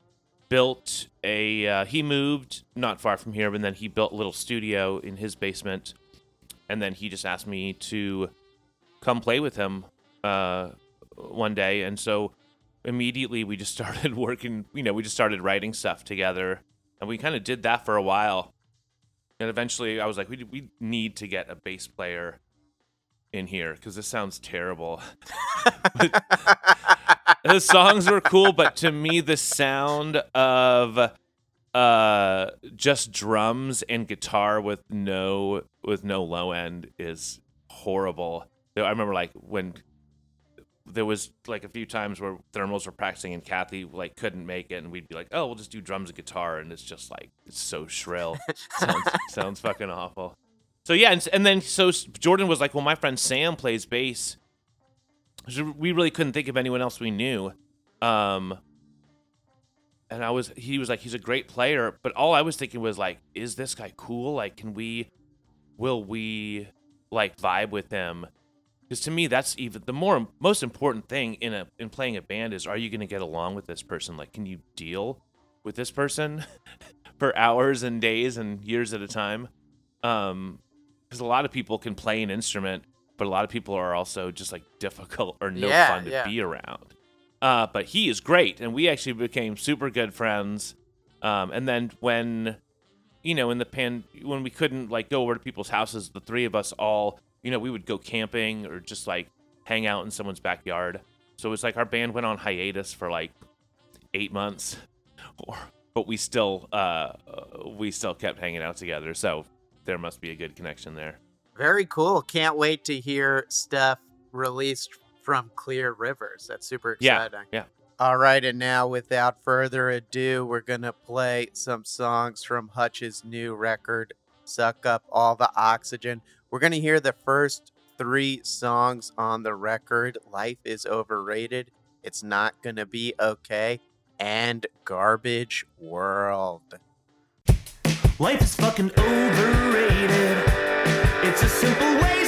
B: built a uh, he moved not far from here, but then he built a little studio in his basement, and then he just asked me to come play with him uh, one day, and so immediately we just started working. You know, we just started writing stuff together, and we kind of did that for a while, and eventually I was like, we we need to get a bass player in here because this sounds terrible. the songs were cool, but to me, the sound of uh just drums and guitar with no with no low end is horrible. I remember like when there was like a few times where thermals were practicing and Kathy like couldn't make it, and we'd be like, "Oh, we'll just do drums and guitar," and it's just like it's so shrill. sounds sounds fucking awful. So yeah, and, and then so Jordan was like, "Well, my friend Sam plays bass." So we really couldn't think of anyone else we knew. Um, and I was, he was like, he's a great player, but all I was thinking was like, is this guy cool? Like, can we, will we like vibe with him? Because to me, that's even the more most important thing in a in playing a band is, are you going to get along with this person? Like, can you deal with this person for hours and days and years at a time? Um, because a lot of people can play an instrument but a lot of people are also just like difficult or no
A: Yeah,
B: fun to
A: yeah.
B: be around. Uh, but he is great, and we actually became super good friends. Um, and then when, you know, in the pan, when we couldn't like go over to people's houses, the three of us all, you know, we would go camping or just like hang out in someone's backyard. So it was like our band went on hiatus for like eight months, or but we still uh, we still kept hanging out together. So there must be a good connection there.
A: Very cool. Can't wait to hear stuff released from Clear Rivers. That's super exciting.
B: Yeah,
A: exciting.
B: yeah.
A: All right, and now without further ado, we're going to play some songs from Hutch's new record, Suck Up All the Oxygen. We're going to hear the first three songs on the record Life is Overrated, It's Not Gonna Be Okay, and Garbage World.
C: Life is fucking overrated. It's a simple waste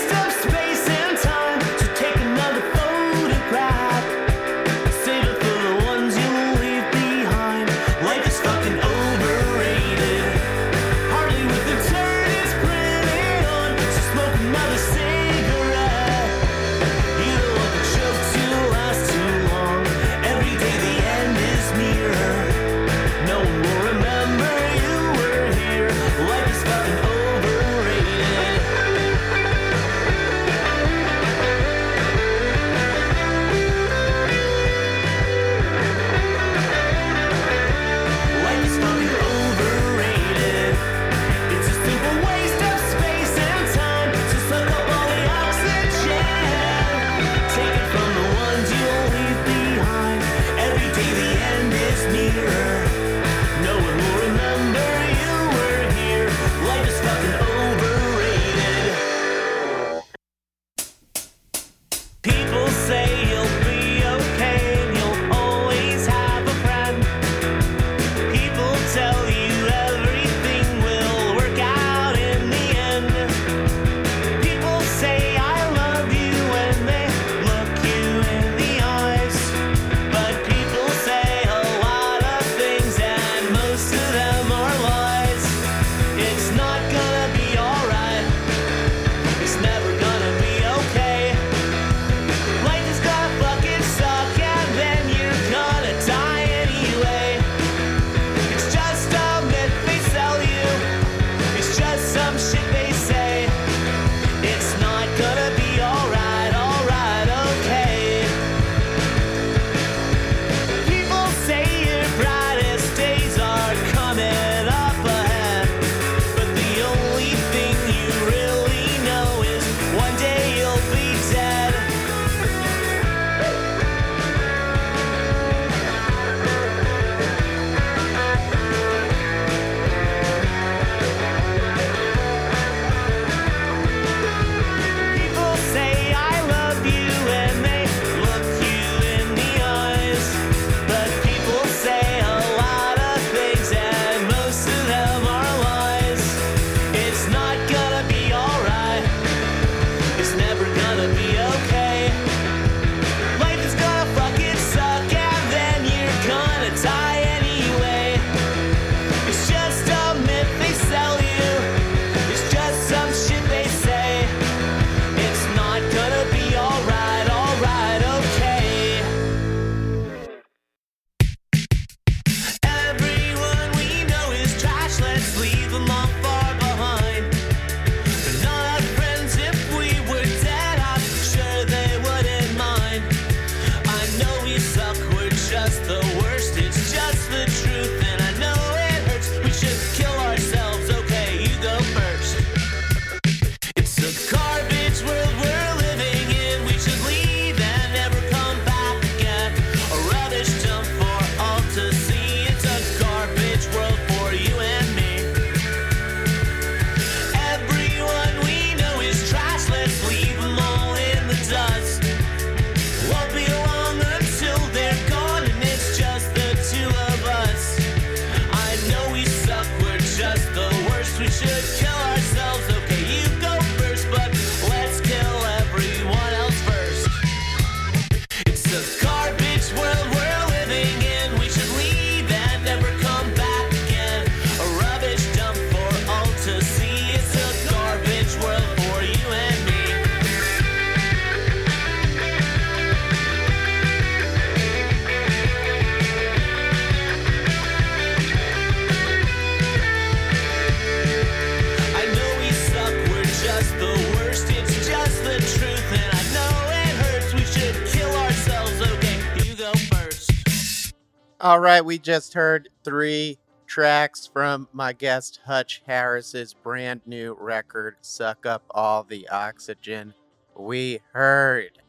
A: All right, we just heard three tracks from my guest Hutch Harris's brand new record, Suck Up All the Oxygen. We heard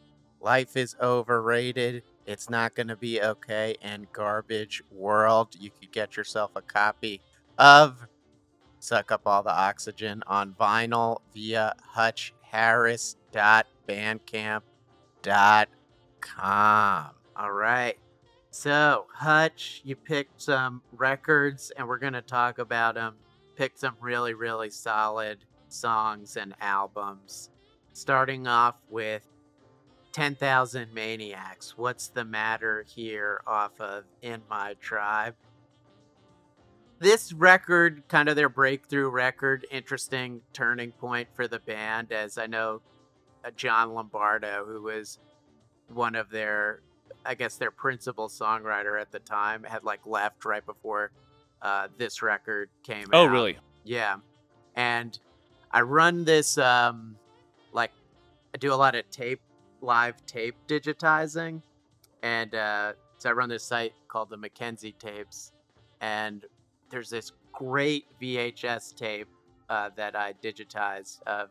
A: Life is Overrated, It's Not Gonna Be Okay, and Garbage World. You could get yourself a copy of Suck Up All the Oxygen on vinyl via hutchharris.bandcamp.com. All right. So, Hutch, you picked some records and we're going to talk about them. Picked some really, really solid songs and albums. Starting off with 10,000 Maniacs. What's the matter here off of In My Tribe? This record, kind of their breakthrough record, interesting turning point for the band, as I know uh, John Lombardo, who was one of their I guess their principal songwriter at the time had like left right before uh, this record came out.
B: Oh,
A: out.
B: really?
A: Yeah. And I run this um like I do a lot of tape live tape digitizing and uh so I run this site called the Mackenzie tapes and there's this great VHS tape uh, that I digitized of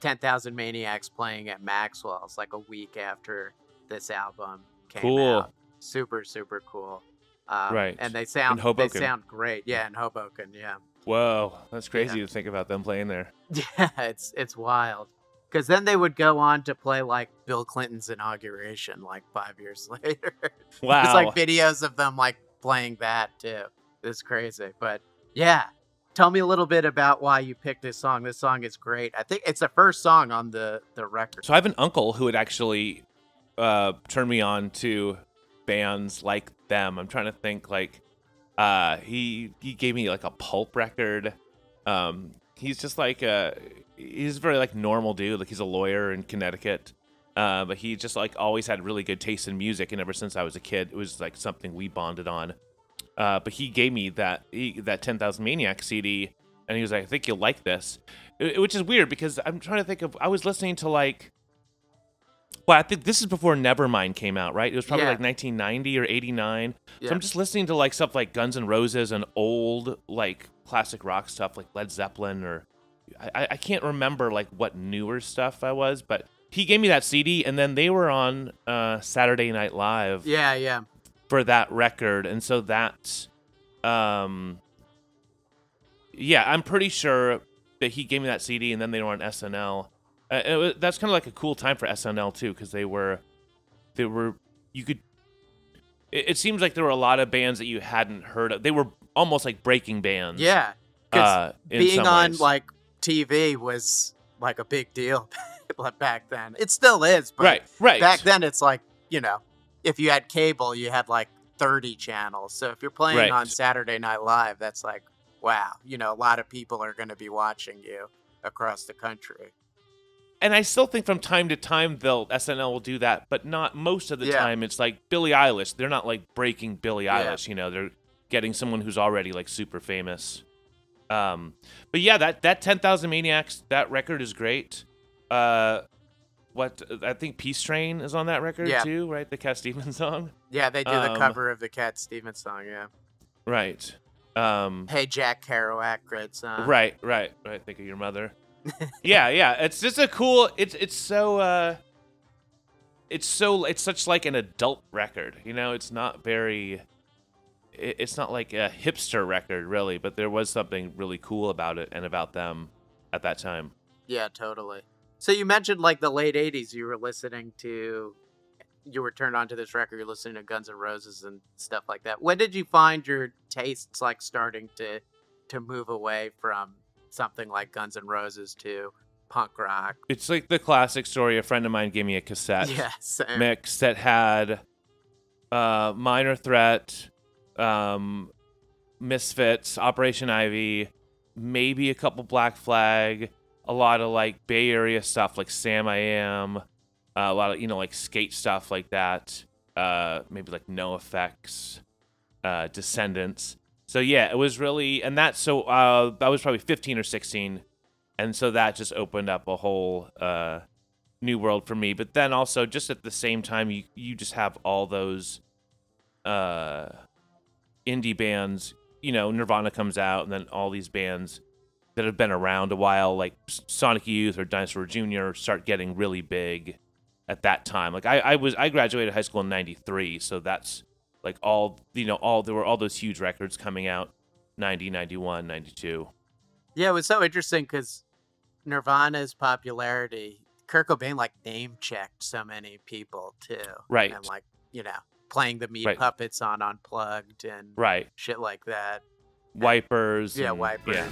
A: 10,000 Maniacs playing at Maxwell's like a week after this album came
B: Cool.
A: out. Super super cool. Um,
B: Right.
A: And they sound they sound great. Yeah, in Hoboken, yeah.
B: Whoa, that's crazy to think about them playing there.
A: Yeah, it's it's wild. Because then they would go on to play like Bill Clinton's inauguration, like five years later.
B: Wow.
A: There's like videos of them like playing that too. It's crazy, but yeah. Tell me a little bit about why you picked this song. This song is great. I think it's the first song on the the record.
B: So I have an uncle who had actually uh, turned me on to bands like them. I'm trying to think like uh, he he gave me like a pulp record. Um, he's just like a he's a very like normal dude. Like he's a lawyer in Connecticut. Uh, but he just like always had really good taste in music, and ever since I was a kid, it was like something we bonded on. Uh, but he gave me that he, that Ten Thousand Maniac CD, and he was like, "I think you'll like this," I- which is weird because I'm trying to think of I was listening to like well, I think this is before Nevermind came out, right? It was probably
A: Yeah.
B: like 1990 or 89.
A: Yeah.
B: So I'm just listening to like stuff like Guns N' Roses and old like classic rock stuff like Led Zeppelin or I, I can't remember like what newer stuff I was, but he gave me that CD and then they were on uh, Saturday Night Live
A: Yeah, yeah.
B: for that record, and so that, um, yeah, I'm pretty sure that he gave me that CD, and then they were on SNL. Uh, that's kind of like a cool time for SNL too, because they were, they were, you could. It, it seems like there were a lot of bands that you hadn't heard of. They were almost like breaking bands.
A: Yeah.
B: Uh,
A: being on
B: ways.
A: like TV was like a big deal back then. It still is, but
B: right, right.
A: back then it's like, you know, if you had cable, you had like 30 channels. So if you're playing
B: Right.
A: on Saturday Night Live, that's like, wow, you know, a lot of people are going to be watching you across the country.
B: And I still think from time to time they'll SNL will do that, but not most of the
A: Yeah.
B: time. It's like Billie Eilish. They're not like breaking Billie
A: Yeah.
B: Eilish. You know, they're getting someone who's already like super famous. Um, but yeah, that that Ten Thousand Maniacs that record is great. Uh, what I think Peace Train is on that record
A: Yeah.
B: too, right? The Cat Stevens song,
A: Yeah, they do the
B: Um,
A: cover of the Cat Stevens song, yeah.
B: right? Um,
A: Hey Jack Kerouac, great song.
B: right, right, right. Think of your mother. Yeah, yeah. It's just a cool. It's it's so. uh It's so. It's such like an adult record. You know, it's not very. it- It's not like a hipster record, really, but there was something really cool about it and about them at that time.
A: Yeah, totally. So you mentioned like the late 80s you were listening to you were turned on to this record, you're listening to Guns N' Roses and stuff like that. When did you find your tastes like starting to to move away from something like Guns N' Roses to punk rock?
B: It's like the classic story. A friend of mine gave me a cassette. Mix that had uh, Minor Threat, um, Misfits, Operation Ivy, maybe a couple Black Flag, a lot of like Bay Area stuff like Samiam, uh, a lot of you know like skate stuff like that. Uh, maybe like NOFX, uh, Descendents. So yeah, it was really, and that so uh, I was probably 15 or 16, and so that just opened up a whole uh, new world for me. But then also, just at the same time, you you just have all those, uh, indie bands, you know, Nirvana comes out, and then all these bands that have been around a while, like Sonic Youth or Dinosaur Jr., start getting really big at that time. Like I, I was I graduated high school in '93, so that's like all you know all there were all those huge records coming out 90 91 92
A: Yeah, it was so interesting because Nirvana's popularity, Kurt Cobain like name checked so many people too,
B: Right.
A: And like you know, playing the meat
B: Right.
A: puppets on Unplugged and
B: right
A: shit like that.
B: wipers
A: Yeah,
B: and-
A: wipers.
B: yeah.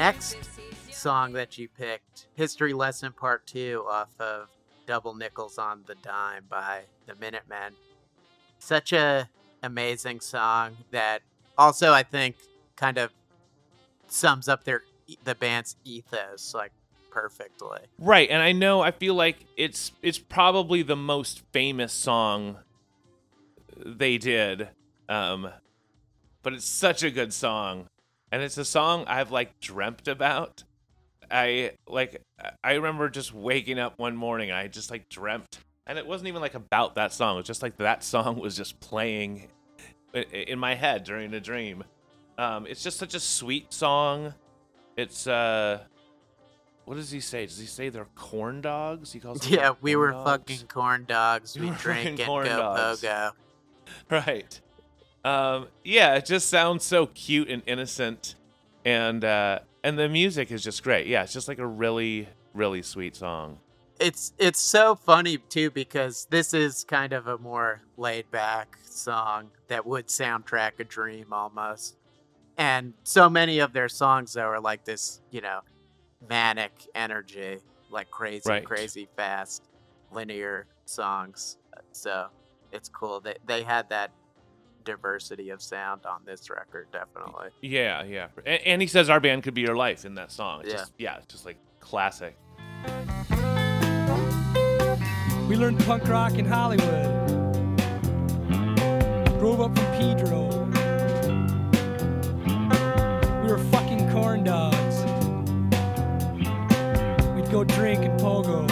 A: Next song that you picked, History Lesson Part Two, off of Double Nickels on the Dime by the Minutemen. Such a amazing song that also I think kind of sums up their the band's ethos like perfectly.
B: right and i know i feel like it's it's probably the most famous song they did um but it's such a good song and it's a song i've like dreamt about i like i remember just waking up one morning and i just like dreamt and it wasn't even like about that song it was just like that song was just playing in my head during a dream um it's just such a sweet song it's uh what does he say? Does he say they're corn dogs? He calls them
A: Yeah, we were
B: dogs?
A: fucking corn dogs.
B: We
A: We
B: were
A: drink
B: corn
A: go
B: dogs.
A: pogo.
B: right. Um, yeah, it just sounds so cute and innocent, and uh, and the music is just great. Yeah, it's just like a really really sweet song.
A: it's it's so funny too because this is kind of a more laid back song that would soundtrack a dream almost and so many of their songs though are like this you know manic energy like crazy
B: Right.
A: crazy fast linear songs so it's cool that they had that diversity of sound on this record definitely
B: Yeah, yeah. And, and he says our band could be your life in that song. It's
A: Yeah.
B: just, yeah, it's just like classic.
D: We learned punk rock in Hollywood. Drove up from Pedro. We were fucking corn dogs. We'd go drink and pogo.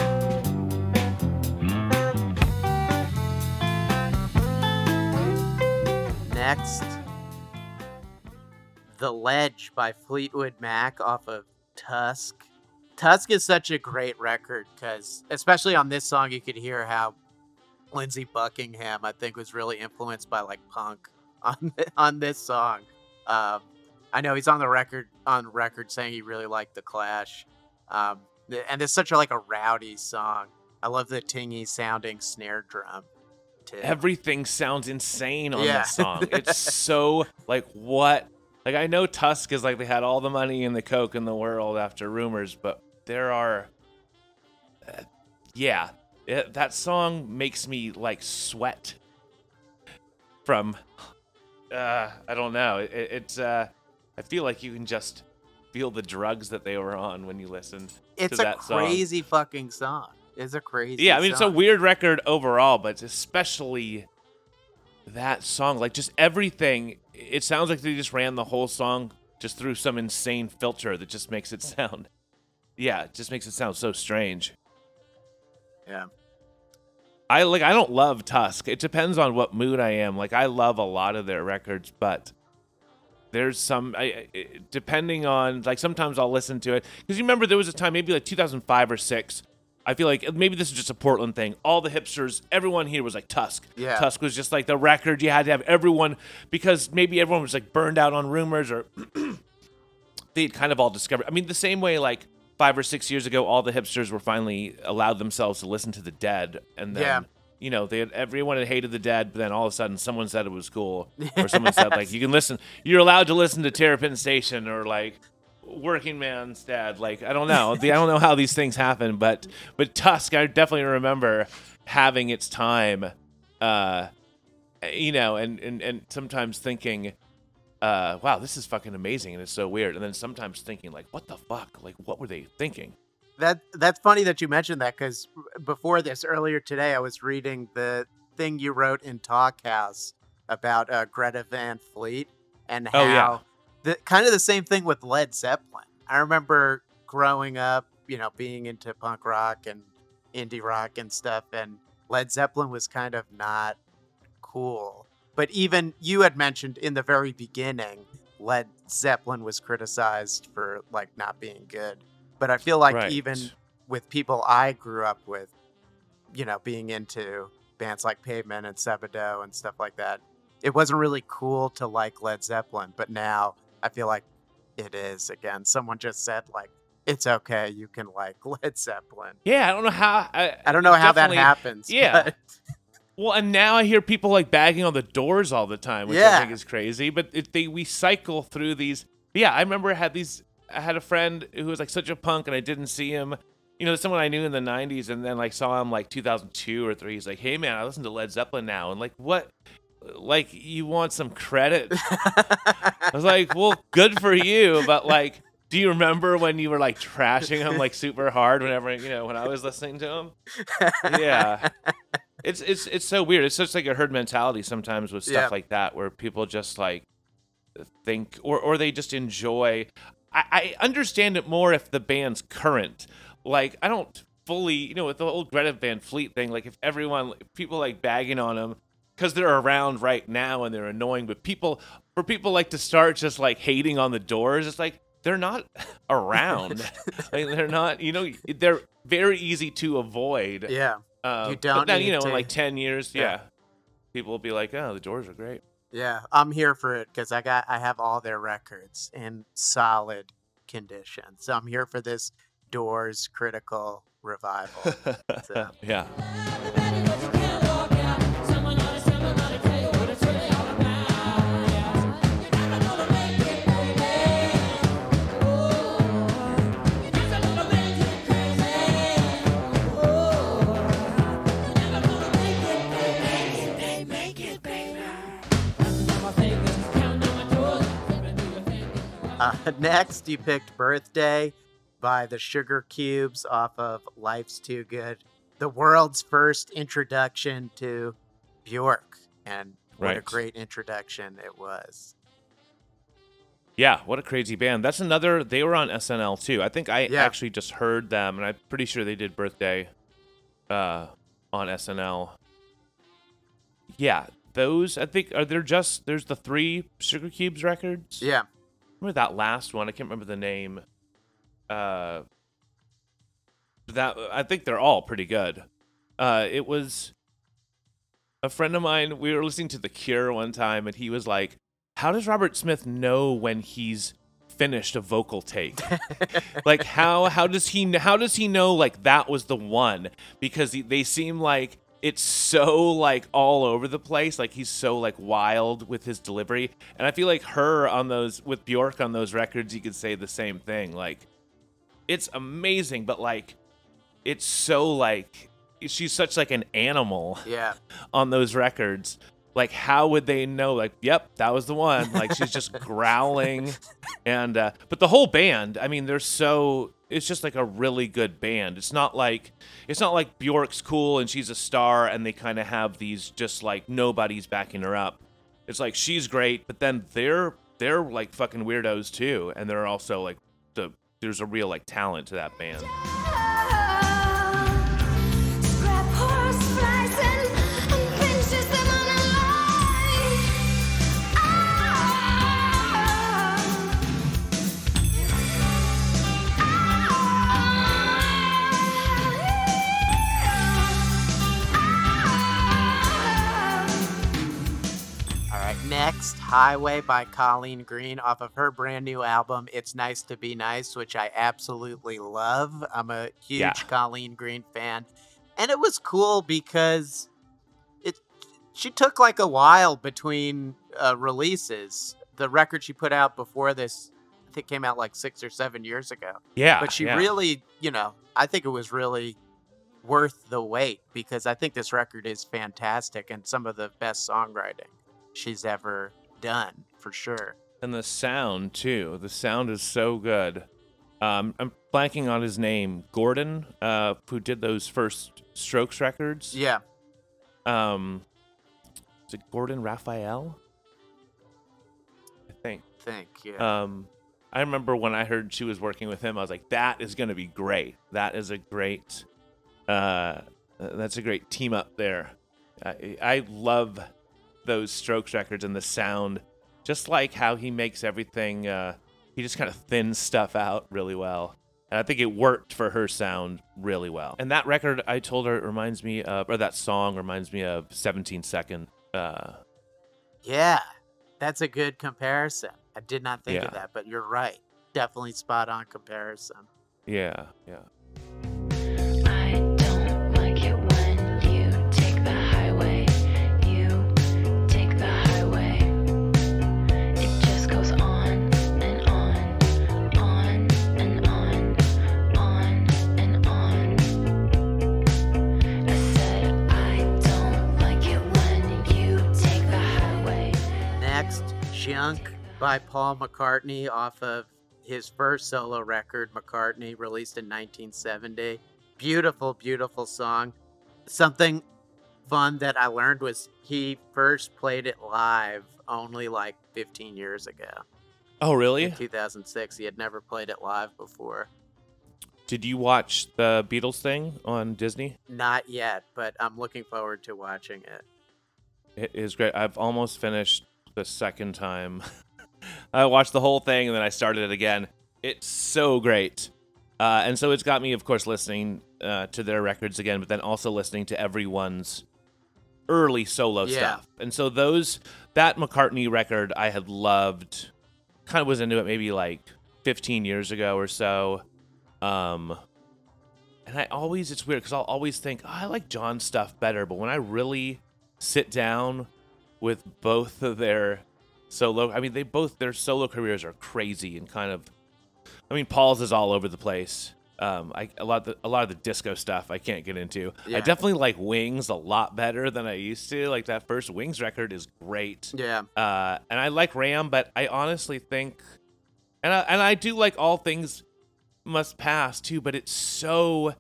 A: Next, The Ledge by Fleetwood Mac off of Tusk. Tusk is such a great record because, especially on this song, you could hear how Lindsey Buckingham, I think, was really influenced by like punk on th- on this song. Um, I know he's on the record on record saying he really liked the Clash, um, and it's such a like a rowdy song. I love the tingy sounding snare drum. Too.
B: Everything sounds insane on
A: Yeah.
B: this song. It's so like what? Like I know Tusk is like they had all the money and the coke in the world after rumors, but there are, uh, yeah, it, that song makes me like sweat. From, uh, I don't know. It, it's uh, I feel like you can just feel the drugs that they were on when you listen.
A: it's
B: to
A: a
B: that song.
A: crazy fucking song. It's a crazy.
B: Yeah, I mean it's a weird record overall, but especially that song, like just everything. It sounds like they just ran the whole song just through some insane filter that just makes it sound. Yeah, it just makes it sound so strange.
A: Yeah.
B: I like I don't love Tusk. It depends on what mood I am. Like I love a lot of their records, but there's some I, I- depending on like sometimes I'll listen to it because you remember there was a time maybe like 2005 or 6 I feel like maybe this is just a Portland thing. All the hipsters, everyone here was like Tusk.
A: Yeah.
B: Tusk was just like the record you had to have everyone because maybe everyone was like burned out on rumors or they'd kind of all discovered. I mean, the same way like five or six years ago, all the hipsters were finally allowed themselves to listen to the Dead, and then
A: Yeah.
B: you know they had, everyone had hated the Dead, but then all of a sudden someone said it was cool, or someone said like you can listen, you're allowed to listen to Terrapin Station or like Workingman's Dead. Like I don't know, The- I don't know how these things happen, but but Tusk, I definitely remember having its time. Uh, you know, and, and, and sometimes thinking, uh, wow, this is fucking amazing and it's so weird. And then sometimes thinking, like, what the fuck? Like, what were they thinking?
A: That that's funny that you mentioned that because before this, earlier today, I was reading the thing you wrote in Talkhouse about uh, Greta Van Fleet and how
B: Oh, yeah.
A: The kind of the same thing with Led Zeppelin. I remember growing up, you know, being into punk rock and indie rock and stuff, and Led Zeppelin was kind of not cool. But even you had mentioned in the very beginning, Led Zeppelin was criticized for like not being good. But I feel like
B: Right.
A: even with people I grew up with, you know, being into bands like Pavement and Sebadoh and stuff like that, it wasn't really cool to like Led Zeppelin. But now I feel like it is again. Someone just said like it's okay, you can like Led Zeppelin.
B: Yeah, I don't know how. I,
A: I don't know how that happens.
B: yeah.
A: but-
B: Well, and now I hear people like bagging on the doors all the time, which
A: Yeah.
B: I think is crazy. But it, they we cycle through these. Yeah, I remember I had these. I had a friend who was like such a punk, and I didn't see him. You know, someone I knew in the '90s, and then like saw him like 2002 or three. He's like, "Hey, man, I listen to Led Zeppelin now," and like, what? Like, you want some credit? I was like, "Well, good for you," but like. Do you remember when you were like trashing him like super hard whenever you know when I was listening to him? Yeah. It's it's it's so weird. It's just like a herd mentality sometimes with stuff
A: Yeah.
B: like that, where people just like think or or they just enjoy. I, I understand it more if the band's current. Like I don't fully, you know, with the old Greta Van Fleet thing. Like if everyone, people like bagging on them because they're around right now and they're annoying, but people for people like to start just like hating on the doors. It's like they're not around. like, they're not. You know, they're very easy to avoid.
A: yeah.
B: Um,
A: You don't
B: then, you know,
A: to-
B: in like 10 years,
A: Yeah.
B: yeah. People will be like, oh, the doors are great.
A: Yeah, I'm here for it because I got I have all their records in solid condition. So I'm here for this Doors critical revival. So.
B: yeah.
A: Uh, next, you picked Birthday by the Sugarcubes off of Life's Too Good, the world's first introduction to Bjork. And what a great introduction it was.
B: Yeah, what a crazy band. That's another, they were on SNL too. I think I
A: Yeah.
B: actually just heard them, and I'm pretty sure they did Birthday uh, on SNL. Yeah, those, I think, are there just, there's the three Sugarcubes records?
A: Yeah.
B: Remember that last one. I can't remember the name. Uh, that I think they're all pretty good. Uh, it was a friend of mine. We were listening to The Cure one time, and he was like, "How does Robert Smith know when he's finished a vocal take? like how how does he how does he know like that was the one? Because he, they seem like." It's so like all over the place. Like he's so like wild with his delivery, and I feel like her on those with Bjork on those records, you could say the same thing. Like it's amazing, but like it's so like she's such like an animal
A: Yeah.
B: on those records. Like how would they know? Like, yep, that was the one. Like she's just growling, and uh, but the whole band. I mean, they're so. It's just like a really good band. It's not like it's not like Bjork's cool and she's a star, and they kind of have these just like nobody's backing her up. It's like she's great, but then they're they're like fucking weirdos too, and they're also like the there's a real like talent to that band.
A: Next, Highway by Colleen Green off of her brand new album, It's Nice to Be Nice, which I absolutely love. I'm a huge
B: Yeah.
A: Colleen Green fan. And it was cool because it she took like a while between uh, releases. The record she put out before this, I think came out like six or seven years ago.
B: Yeah,
A: but she
B: yeah.
A: really, you know, I think it was really worth the wait because I think this record is fantastic and some of the best songwriting she's ever done for sure.
B: And the sound too. The sound is so good. Um, I'm blanking on his name. Gordon, uh, who did those first Strokes records.
A: Yeah.
B: Um, is it Gordon Raphael? I think.
A: Think. Yeah.
B: Um, I remember when I heard she was working with him, I was like, "That is going to be great. That is a great, uh, that's a great team up there." I, I love those Strokes records and the sound, just like how he makes everything. Uh, he just kind of thins stuff out really well, and I think it worked for her sound really well. And that record, I told her, it reminds me of, or that song reminds me of 17 Second. Uh,
A: yeah. That's a good comparison. I did not think of that, but you're right. Definitely spot on comparison.
B: yeah, yeah.
A: Junk by Paul McCartney off of his first solo record, McCartney, released in 1970. Beautiful, beautiful song. Something fun that I learned was he first played it live only like 15 years ago.
B: Oh, really?
A: In 2006. He had never played it live before.
B: Did you watch the Beatles thing on Disney?
A: Not yet, but I'm looking forward to watching it.
B: It is great. I've almost finished the second time. I watched the whole thing and then I started it again. It's so great. Uh, and so it's got me, of course, listening uh, to their records again, but then also listening to everyone's early solo
A: Yeah.
B: stuff. And so those, that McCartney record I had loved, kind of was into it maybe like 15 years ago or so. Um, and I always, it's weird because I'll always think, oh, I like John's stuff better. But when I really sit down with both of their solo, I mean, they both, their solo careers are crazy and kind of, I mean, Paul's is all over the place. Um, I a lot of the, a lot of the disco stuff I can't get into.
A: Yeah.
B: I definitely like Wings a lot better than I used to. Like that first Wings record is great.
A: Yeah.
B: Uh, and I like Ram, but I honestly think, and I, and I do like all things must pass too. But it's so,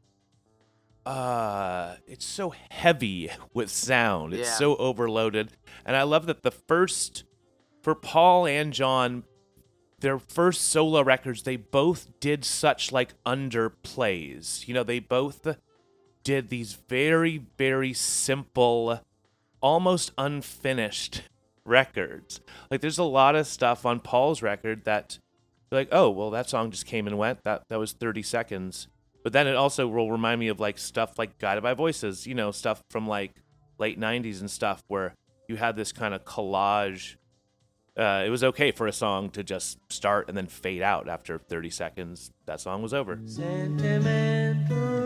B: uh, it's so heavy with sound. It's
A: Yeah.
B: so overloaded, and I love that the first for Paul and John, their first solo records, they both did such like underplays. You know, they both did these very very simple almost unfinished records. Like there's a lot of stuff on Paul's record that you're like, oh, well that song just came and went. That that was 30 seconds. But then it also will remind me of like stuff like Guided by Voices, you know, stuff from like late 90s and stuff where you had this kind of collage. Uh, it was okay for a song to just start and then fade out after 30 seconds. That song was over.
C: Sentimental.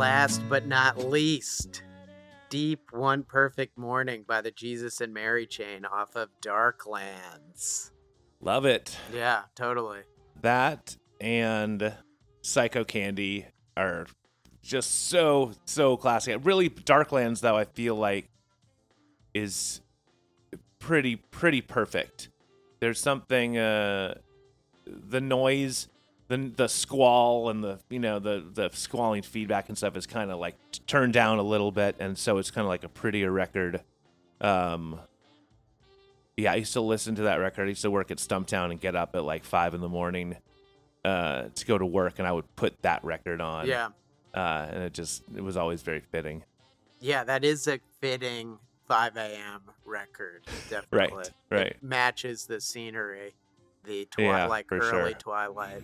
A: Last but not least, Deep One Perfect Morning by the Jesus and Mary chain off of Darklands.
B: Love it.
A: Yeah, totally.
B: That and Psychocandy are just so so classic. Really, Darklands though I feel like is pretty pretty perfect. There's something uh the noise, the the squall and the you know the the squalling feedback and stuff is kind of like t- turned down a little bit, and so it's kind of like a prettier record. Um, yeah, I used to listen to that record. I used to work at Stumptown and get up at like five in the morning uh, to go to work, and I would put that record on.
A: Yeah.
B: uh, and it just it was always very fitting.
A: Yeah, that is a fitting 5 a.m. record. Definitely.
B: Right, right.
A: It matches the scenery, the
B: Yeah,
A: twilight,
B: for
A: early
B: sure.
A: twilight.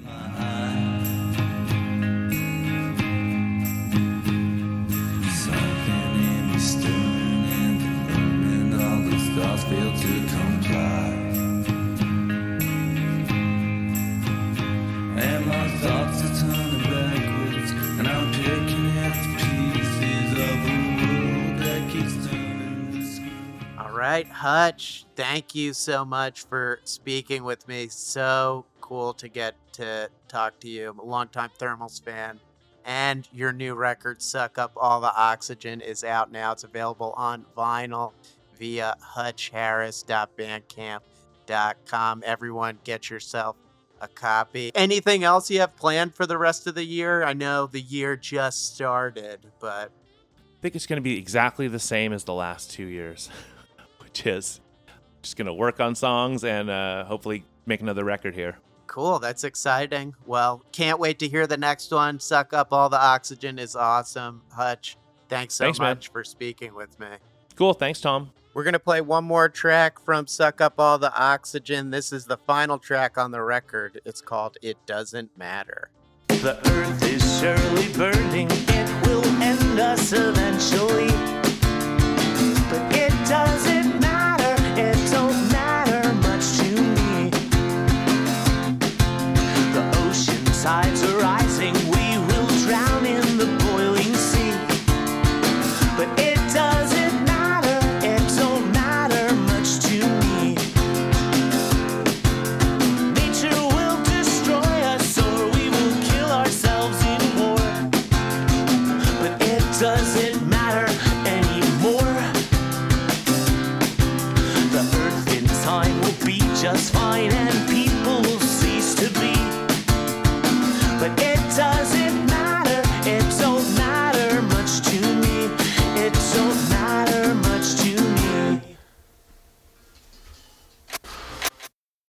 A: Hutch. Thank you so much for speaking with me. So cool to get to talk to you. I'm a longtime Thermals fan. And your new record, Suck Up All the Oxygen, is out now. It's available on vinyl via hutchharris.bandcamp.com. Everyone, get yourself a copy. Anything else you have planned for the rest of the year? I know the year just started, but
B: I think it's going to be exactly the same as the last two years, which just going to work on songs and uh, hopefully make another record here.
A: Cool, that's exciting. Well, can't wait to hear the next one. Suck up all the oxygen is awesome. Hutch, thanks so
B: Thanks, man.
A: much for speaking with me.
B: Cool. Thanks, Tom.
A: We're going to play one more track from Suck Up All the Oxygen. This is the final track on the record. It's called It Doesn't Matter.
C: The earth is surely burning, it will end us eventually. side